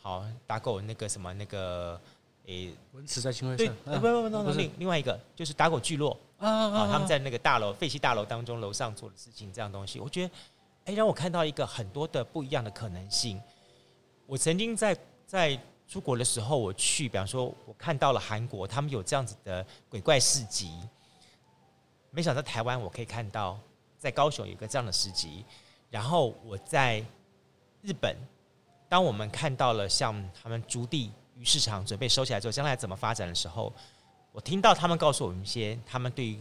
好打狗那个什么那个诶文慈在清晖对，不不不不另另外一个就是打狗聚落啊，啊，他们在那个大楼废弃大楼当中楼上做的事情这样东西，我觉得哎让我看到一个很多的不一样的可能性。我曾经在在。出国的时候，我去，比方说，我看到了韩国，他们有这样子的鬼怪市集。没想到台湾，我可以看到在高雄有一个这样的市集。然后我在日本，当我们看到了像他们筑地鱼市场准备收起来之后，将来怎么发展的时候，我听到他们告诉我们一些他们对于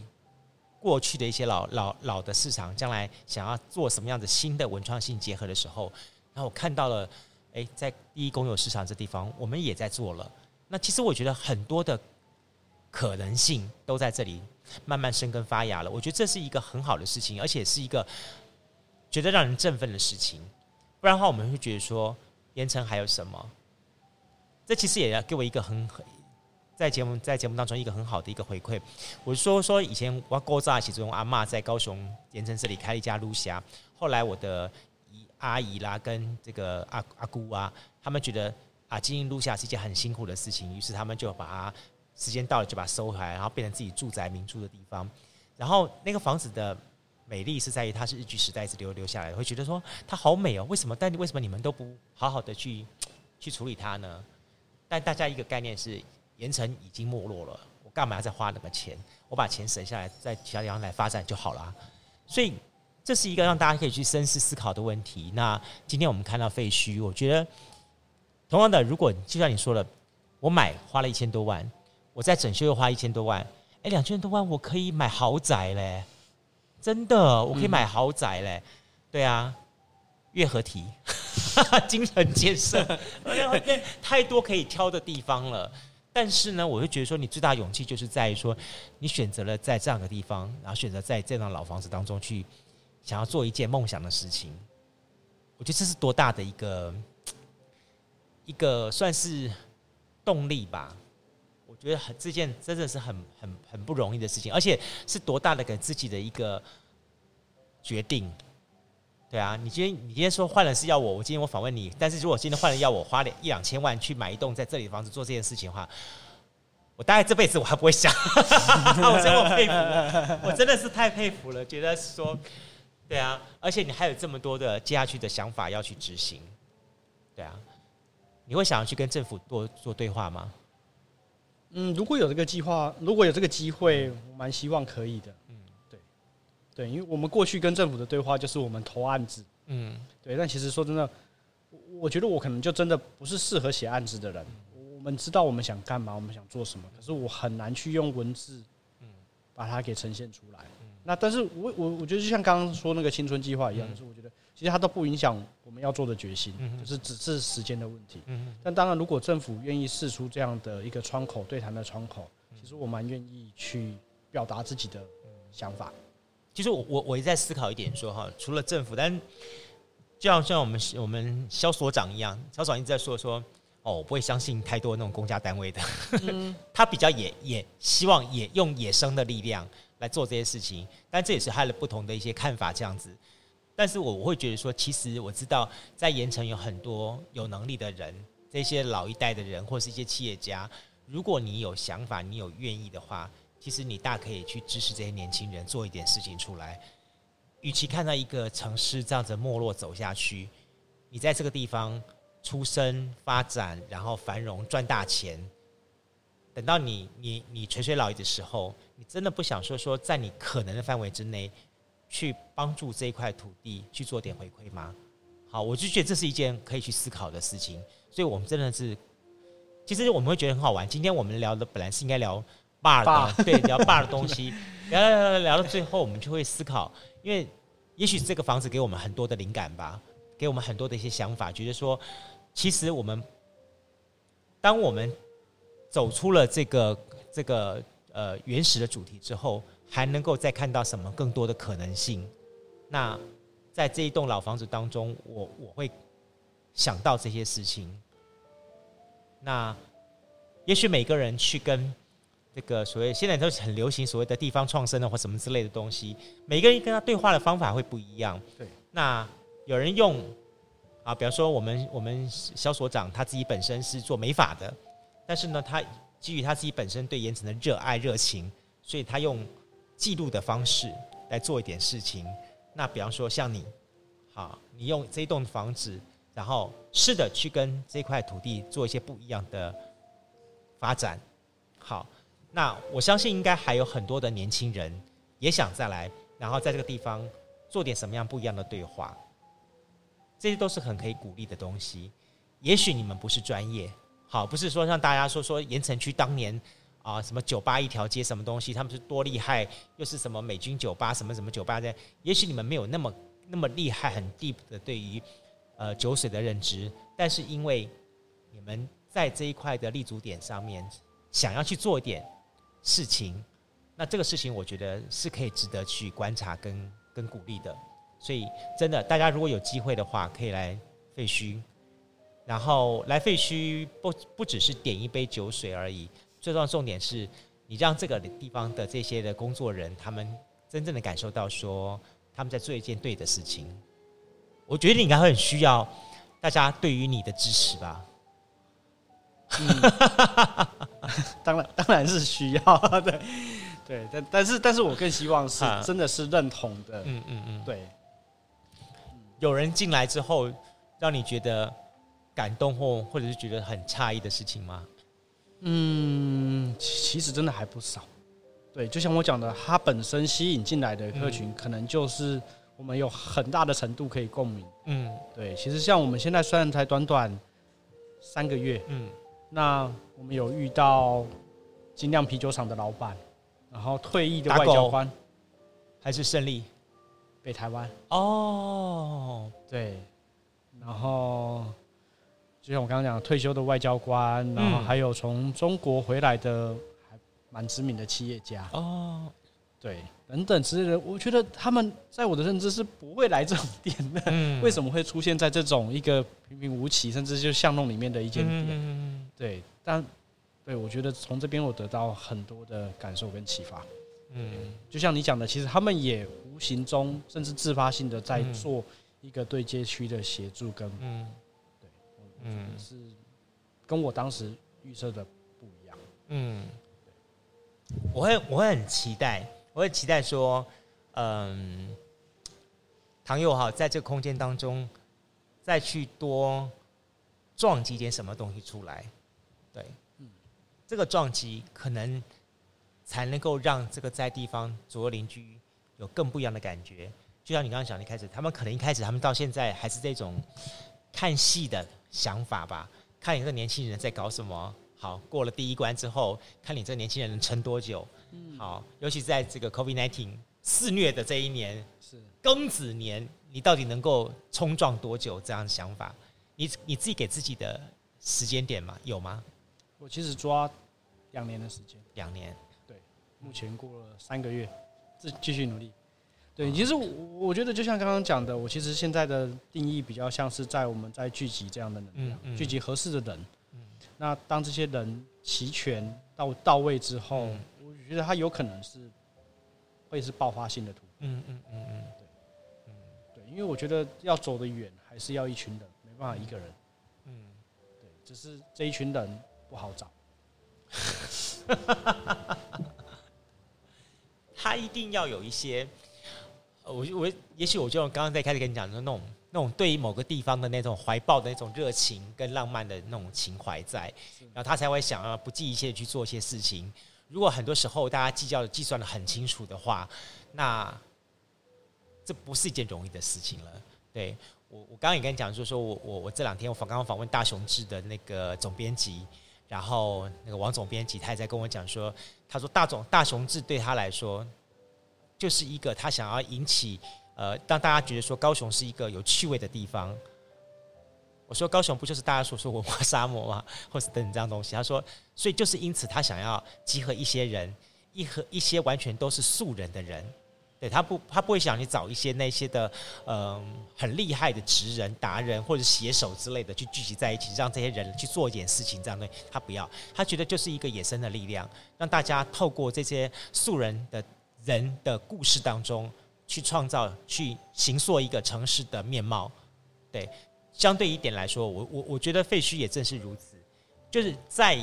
过去的一些老老老的市场，将来想要做什么样的新的文创性结合的时候，然后我看到了。哎，在第一公有市场这地方，我们也在做了。那其实我觉得很多的可能性都在这里慢慢生根发芽了。我觉得这是一个很好的事情，而且是一个觉得让人振奋的事情。不然的话，我们会觉得说盐城还有什么？这其实也要给我一个很很在节目在节目当中一个很好的一个回馈。我说说以前我勾扎其中阿嬷在高雄盐城这里开了一家露霞，后来我的姨。阿姨啦，跟这个阿阿姑啊，他们觉得啊，经营露夏是一件很辛苦的事情，于是他们就把它时间到了就把它收回来，然后变成自己住宅民住的地方。然后那个房子的美丽是在于它是日据时代一直留留下来的，会觉得说它好美哦。为什么？但为什么你们都不好好的去去处理它呢？但大家一个概念是，盐城已经没落了，我干嘛要再花那个钱？我把钱省下来，在其他地方来发展就好了。所以。这是一个让大家可以去深思思考的问题。那今天我们看到废墟，我觉得同样的，如果就像你说的，我买花了一千多万，我在整修又花一千多万，哎，两千多万我可以买豪宅嘞，真的，我可以买豪宅嘞。对啊，月合体，精城建设，太多可以挑的地方了。但是呢，我就觉得说，你最大勇气就是在于说，你选择了在这样的地方，然后选择在这幢老房子当中去。想要做一件梦想的事情，我觉得这是多大的一个一个算是动力吧。我觉得很这件真的是很很很不容易的事情，而且是多大的给自己的一个决定。对啊，你今天你今天说换了是要我，我今天我访问你，但是如果今天换了要我花了一两千万去买一栋在这里的房子做这件事情的话，我大概这辈子我还不会想。我真的佩服，我真的是太佩服了，觉得说。对啊，而且你还有这么多的接下去的想法要去执行，对啊，你会想要去跟政府多做对话吗？嗯，如果有这个计划，如果有这个机会，我蛮希望可以的。嗯，对，对，因为我们过去跟政府的对话就是我们投案子，嗯，对，但其实说真的，我觉得我可能就真的不是适合写案子的人。我们知道我们想干嘛，我们想做什么，可是我很难去用文字，嗯，把它给呈现出来。那但是我我我觉得就像刚刚说那个青春计划一样，就是我觉得其实它都不影响我们要做的决心，就是只是时间的问题。但当然，如果政府愿意试出这样的一个窗口，对谈的窗口，其实我蛮愿意去表达自己的想法。其实我我我也在思考一点说哈，除了政府，但就像像我们我们肖所长一样，肖所长一直在说说哦，我不会相信太多那种公家单位的，他比较也也希望也用野生的力量。来做这些事情，但这也是他的不同的一些看法这样子。但是我我会觉得说，其实我知道在盐城有很多有能力的人，这些老一代的人或是一些企业家，如果你有想法，你有愿意的话，其实你大可以去支持这些年轻人做一点事情出来。与其看到一个城市这样子没落走下去，你在这个地方出生发展，然后繁荣赚大钱。等到你你你垂垂老矣的时候，你真的不想说说在你可能的范围之内去帮助这一块土地去做点回馈吗？好，我就觉得这是一件可以去思考的事情。所以，我们真的是，其实我们会觉得很好玩。今天我们聊的本来是应该聊 bar 的 对，聊 bar 的东西，聊聊聊聊到最后，我们就会思考，因为也许这个房子给我们很多的灵感吧，给我们很多的一些想法，觉得说，其实我们当我们走出了这个这个呃原始的主题之后，还能够再看到什么更多的可能性？那在这一栋老房子当中，我我会想到这些事情。那也许每个人去跟这个所谓现在都是很流行所谓的地方创生的或什么之类的东西，每个人跟他对话的方法会不一样。对，那有人用啊，比方说我们我们肖所长他自己本身是做美发的，但是呢，他基于他自己本身对盐城的热爱热情，所以他用。记录的方式来做一点事情，那比方说像你，好，你用这栋房子，然后试着去跟这块土地做一些不一样的发展，好，那我相信应该还有很多的年轻人也想再来，然后在这个地方做点什么样不一样的对话，这些都是很可以鼓励的东西。也许你们不是专业，好，不是说像大家说说盐城区当年。啊，什么酒吧一条街，什么东西？他们是多厉害？又是什么美军酒吧？什么什么酒吧的？也许你们没有那么那么厉害，很 deep 的对于呃酒水的认知，但是因为你们在这一块的立足点上面，想要去做一点事情，那这个事情我觉得是可以值得去观察跟跟鼓励的。所以真的，大家如果有机会的话，可以来废墟，然后来废墟不不只是点一杯酒水而已。最重要的重点是，你让这个地方的这些的工作人，他们真正的感受到说，他们在做一件对的事情。我觉得你应该会很需要大家对于你的支持吧。嗯，当然当然是需要，对对，但但是但是我更希望是真的是认同的。嗯嗯嗯，对。有人进来之后，让你觉得感动或或者是觉得很诧异的事情吗？嗯，其实真的还不少。对，就像我讲的，它本身吸引进来的客群，可能就是我们有很大的程度可以共鸣。嗯，对。其实像我们现在虽然才短短三个月，嗯，那我们有遇到精酿啤酒厂的老板，然后退役的外交官，还是胜利，北台湾。哦，对，然后。就像我刚刚讲的，退休的外交官，然后还有从中国回来的还蛮知名的企业家。哦，对，等等之类的，我觉得他们在我的认知是不会来这种店的，嗯，为什么会出现在这种一个平平无奇，甚至就巷弄里面的一间店？嗯，对，但对我觉得从这边我得到很多的感受跟启发，嗯，就像你讲的，其实他们也无形中甚至自发性的在做一个对街区的协助跟嗯。嗯，是跟我当时预设的不一样。嗯，我会我会很期待，我会期待说，嗯，唐佑哈在这个空间当中再去多撞击点什么东西出来。对，嗯，这个撞击可能才能够让这个在地方左右邻居有更不一样的感觉。就像你刚刚讲的，一开始他们可能一开始他们到现在还是这种看戏的。想法吧，看你这个年轻人在搞什么。好，过了第一关之后，看你这个年轻人能撑多久。嗯，好，尤其在这个 COVID-19 肆虐的这一年，是庚子年，你到底能够冲撞多久？这样的想法，你你自己给自己的时间点吗？有吗？我其实抓两年的时间，两年。对，目前过了三个月，继继续努力。对，其实我我觉得就像刚刚讲的，我其实现在的定义比较像是在我们在聚集这样的能量，嗯嗯、聚集合适的人。嗯、那当这些人齐全到到位之后，嗯、我觉得他有可能是会是爆发性的突破。嗯嗯嗯嗯，对，嗯对，因为我觉得要走得远，还是要一群人，没办法一个人。嗯，对，只是这一群人不好找。他一定要有一些。我我也许我就刚刚在开始跟你讲的那种那种对于某个地方的那种怀抱的那种热情跟浪漫的那种情怀在，然后他才会想要不计一切去做一些事情。如果很多时候大家计较的计算的很清楚的话，那这不是一件容易的事情了。对我，我刚刚也跟你讲，就是说我我我这两天我访刚刚访问大雄志的那个总编辑，然后那个王总编辑他也在跟我讲说，他说大总大雄志对他来说就是一个他想要引起呃让大家觉得说高雄是一个有趣味的地方。我说高雄不就是大家所说文化沙漠吗？或是等等这样东西？他说，所以就是因此他想要集合一些人，一和一些完全都是素人的人，对他不他不会想去找一些那些的嗯、很厉害的职人达人或者写手之类的去聚集在一起，让这些人去做一点事情这样的，他不要，他觉得就是一个野生的力量，让大家透过这些素人的人的故事当中去创造、去形塑一个城市的面貌，对。相对一点来说，我我我觉得废墟也正是如此，就是在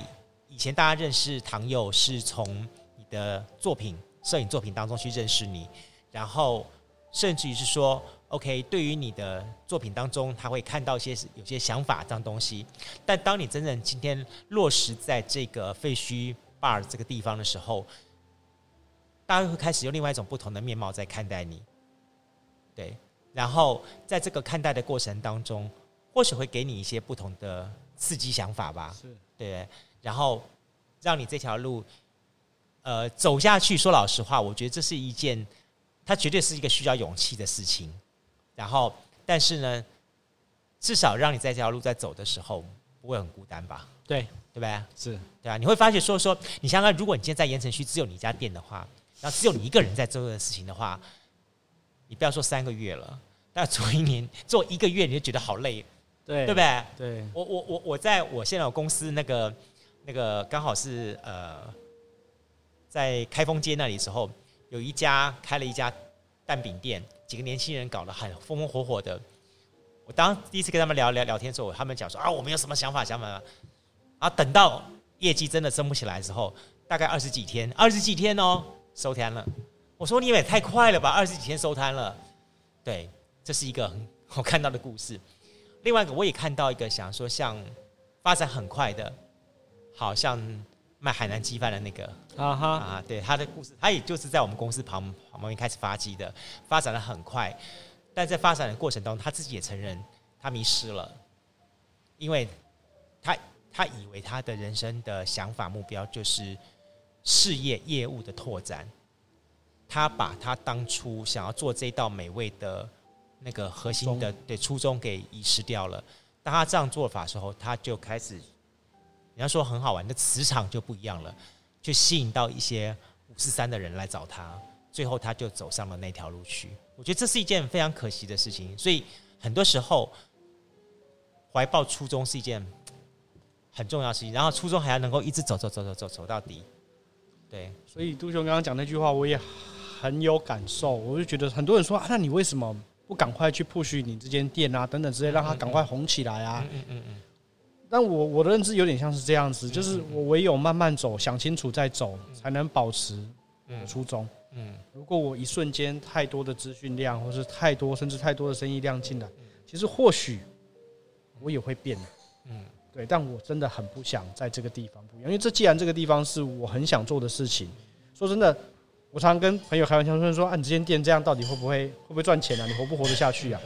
以前大家认识唐佑是从你的作品、摄影作品当中去认识你，然后甚至于是说，OK，对于你的作品当中，他会看到一些有些想法这样东西，但当你真正今天落实在这个废墟 bar 这个地方的时候，大家会开始用另外一种不同的面貌在看待你，对，然后在这个看待的过程当中。或许会给你一些不同的刺激想法吧，是对，然后让你这条路，呃，走下去。说老实话，我觉得这是一件，它绝对是一个需要勇气的事情。然后，但是呢，至少让你在这条路在走的时候不会很孤单吧？对，对不对？是对啊，你会发觉说说，你想想，如果你今天在盐城区只有你一家店的话，然后只有你一个人在做这个事情的话，你不要说三个月了，但做一年、做一个月，你就觉得好累。对，对不对？对，我我我我在我现在有公司那个那个刚好是呃，在开封街那里的时候，有一家开了一家蛋饼店，几个年轻人搞得很风风火火的。我当第一次跟他们聊聊聊天的时候，他们讲说啊，我们有什么想法想法啊，等到业绩真的升不起来的时候，大概二十几天，二十几天哦，收摊了。我说你也太快了吧，二十几天收摊了。对，这是一个很 我看到的故事。另外一个，我也看到一个，想说像发展很快的，好像卖海南鸡饭的那个啊哈啊，对他的故事，他也就是在我们公司旁旁边开始发迹的，发展的很快，但在发展的过程当中，他自己也承认他迷失了，因为他他以为他的人生的想法目标就是事业业务的拓展，他把他当初想要做这道美味的。那个核心的对初衷给遗失掉了。当他这样做法的时候，他就开始，人家说很好玩，那磁场就不一样了，就吸引到一些五四三的人来找他，最后他就走上了那条路去。我觉得这是一件非常可惜的事情。所以很多时候，怀抱初衷是一件很重要的事情，然后初衷还要能够一直走走走走走走到底。对，所以杜兄刚刚讲那句话，我也很有感受。我就觉得很多人说啊，那你为什么？不赶快去 push 你这间店啊，等等之类，让他赶快红起来啊！嗯嗯嗯。但我我的认知有点像是这样子，就是我唯有慢慢走，想清楚再走，才能保持初衷。嗯。如果我一瞬间太多的资讯量，或是太多甚至太多的生意量进来，其实或许我也会变。嗯。对，但我真的很不想在这个地方不一样，因为这既然这个地方是我很想做的事情，说真的。我常常跟朋友开玩笑说：“说啊，你这间店这样到底会不会会不会赚钱啊？你活不活得下去啊？”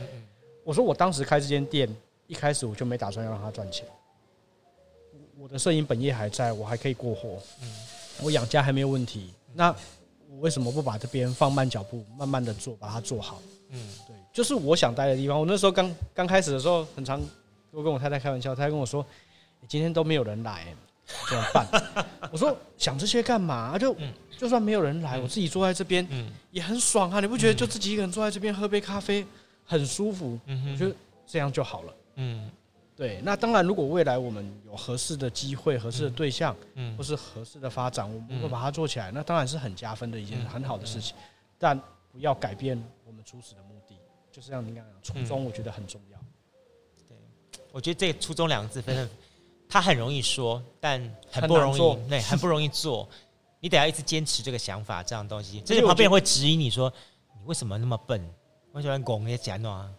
我说：“我当时开这间店，一开始我就没打算要让它赚钱。我的摄影本业还在，我还可以过活，我养家还没有问题。那我为什么不把这边放慢脚步，慢慢的做，把它做好？嗯，对，就是我想待的地方。我那时候刚刚开始的时候，很常我跟我太太开玩笑，太太跟我说：‘你今天都没有人来，怎么办？’我说：‘想这些干嘛？’就。”就算没有人来，我自己坐在这边，嗯也很爽啊！你不觉得就自己一个人坐在这边喝杯咖啡很舒服？我觉得这样就好了。嗯，对。那当然，如果未来我们有合适的机会、合适的对象，或是合适的发展，我们会把它做起来，那当然是很加分的一件很好的事情。但不要改变我们初始的目的，就是像您刚刚讲，初衷我觉得很重要。对，我觉得这“初衷”两个字，反正它很容易说，但很不容易做，对，很不容易做。你得要一直坚持这个想法，这样东西，这些旁边人会质疑你说，你为什么那么笨？为什么拱也讲啊？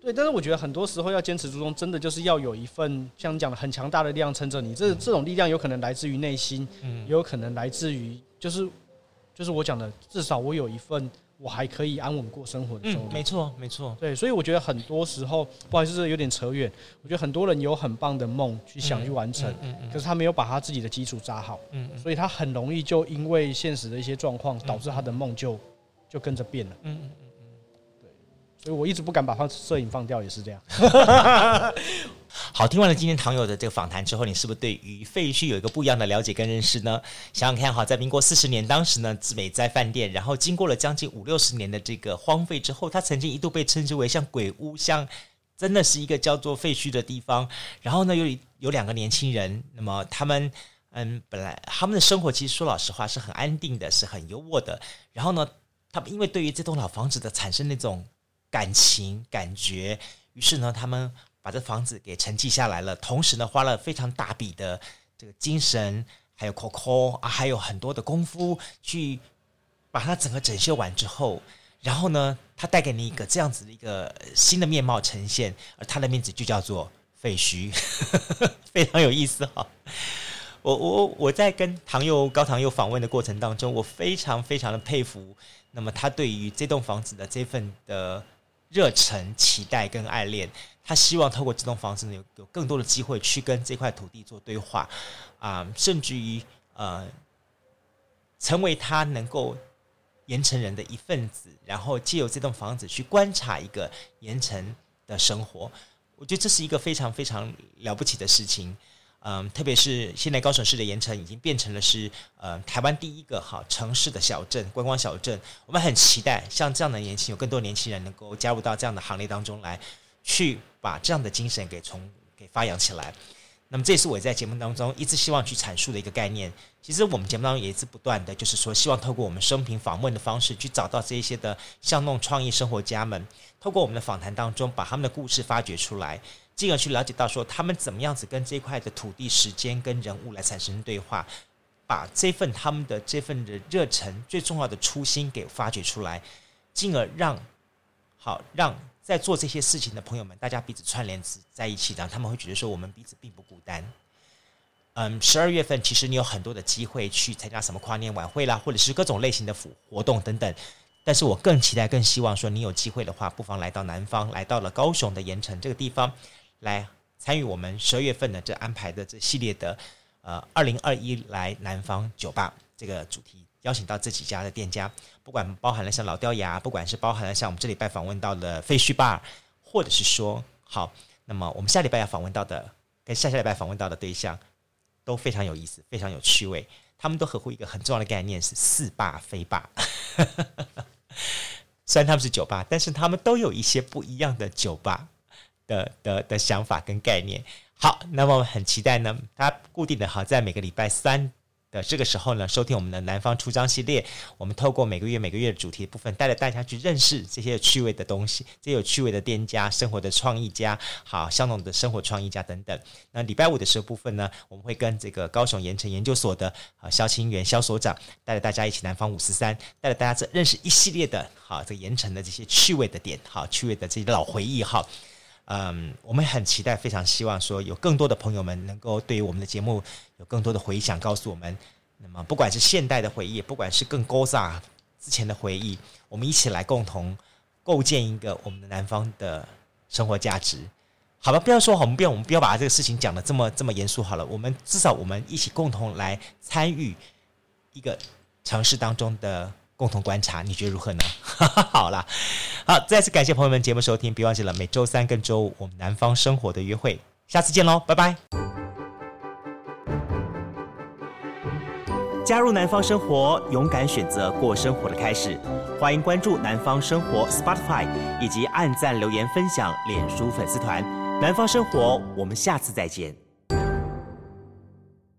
对，但是我觉得很多时候要坚持初衷，真的就是要有一份像你讲的很强大的力量撑着你。这这种力量有可能来自于内心，嗯，也有可能来自于就是就是我讲的，至少我有一份我还可以安稳过生活的时候。嗯，没错，没错。对，所以我觉得很多时候，不好意思，这有点扯远。我觉得很多人有很棒的梦去想去完成，嗯嗯可是他没有把他自己的基础扎好，嗯嗯、所以他很容易就因为现实的一些状况，导致他的梦就就跟着变了。嗯嗯嗯嗯，对，所以我一直不敢把放摄影放掉，也是这样。好，听完了今天唐友的这个访谈之后，你是不是对于废墟有一个不一样的了解跟认识呢？想想看，哈，在民国四十年，当时呢，自美在饭店，然后经过了将近五六十年的这个荒废之后，它曾经一度被称之为像鬼屋，像真的是一个叫做废墟的地方。然后呢，有有两个年轻人，那么他们嗯，本来他们的生活其实说老实话是很安定的，是很优渥的。然后呢，他们因为对于这栋老房子的产生那种感情感觉，于是呢，他们。把这房子给承继下来了，同时呢，花了非常大笔的这个精神，还有 COCO 啊，还有很多的功夫去把它整个整修完之后，然后呢，它带给你一个这样子的一个新的面貌呈现，而它的名字就叫做废墟，非常有意思哈。我我我在跟唐佑高唐佑访问的过程当中，我非常非常的佩服，那么他对于这栋房子的这份的热忱、期待跟爱恋。他希望透过这栋房子呢，有有更多的机会去跟这块土地做对话，啊、甚至于呃，成为他能够盐城人的一份子，然后借由这栋房子去观察一个盐城的生活，我觉得这是一个非常非常了不起的事情。嗯、特别是现在高雄市的盐城已经变成了是呃台湾第一个好城市的小镇观光小镇，我们很期待像这样的年轻有更多年轻人能够加入到这样的行列当中来。去把这样的精神给从给发扬起来，那么这也是我在节目当中一直希望去阐述的一个概念。其实我们节目当中也是不断的，就是说希望透过我们生平访问的方式，去找到这一些的巷弄创意生活家们，透过我们的访谈当中，把他们的故事发掘出来，进而去了解到说他们怎么样子跟这块的土地、时间跟人物来产生对话，把这份他们的这份的热忱、最重要的初心给发掘出来，进而让好让。在做这些事情的朋友们，大家彼此串联在一起，然后他们会觉得说我们彼此并不孤单。嗯，十二月份其实你有很多的机会去参加什么跨年晚会啦，或者是各种类型的活活动等等。但是我更期待、更希望说，你有机会的话，不妨来到南方，来到了高雄的盐城这个地方，来参与我们十二月份的这安排的这系列的呃二零二一来南方酒吧这个主题。邀请到这几家的店家，不管包含了像老掉牙，不管是包含了像我们这礼拜访问到的废墟吧，或者是说好，那么我们下礼拜要访问到的，跟下下礼拜访问到的对象都非常有意思，非常有趣味。他们都合乎一个很重要的概念，是似吧非吧。虽然他们是酒吧，但是他们都有一些不一样的酒吧的的的想法跟概念。好，那么我很期待呢，他固定的好在每个礼拜三。的这个时候呢，收听我们的南方出张系列，我们透过每个月每个月的主题部分，带着大家去认识这些有趣味的东西，这有趣味的店家、生活的创意家，好，香农的生活创意家等等。那礼拜五的时候部分呢，我们会跟这个高雄盐城研究所的啊肖清源肖所长，带着大家一起南方五四三，带着大家这认识一系列的好这个盐城的这些趣味的点，好趣味的这些老回忆哈。嗯，我们很期待，非常希望说有更多的朋友们能够对于我们的节目有更多的回想，告诉我们。那么，不管是现代的回忆，不管是更古早之前的回忆，我们一起来共同构建一个我们的南方的生活价值，好吧？不要说好，我们不要，我们不要把这个事情讲的这么这么严肃好了。我们至少我们一起共同来参与一个城市当中的。共同观察，你觉得如何呢？好了，好，再次感谢朋友们节目收听，别忘记了每周三跟周五我们南方生活的约会，下次见喽，拜拜。加入南方生活，勇敢选择过生活的开始，欢迎关注南方生活 Spotify 以及按赞留言分享脸书粉丝团南方生活，我们下次再见。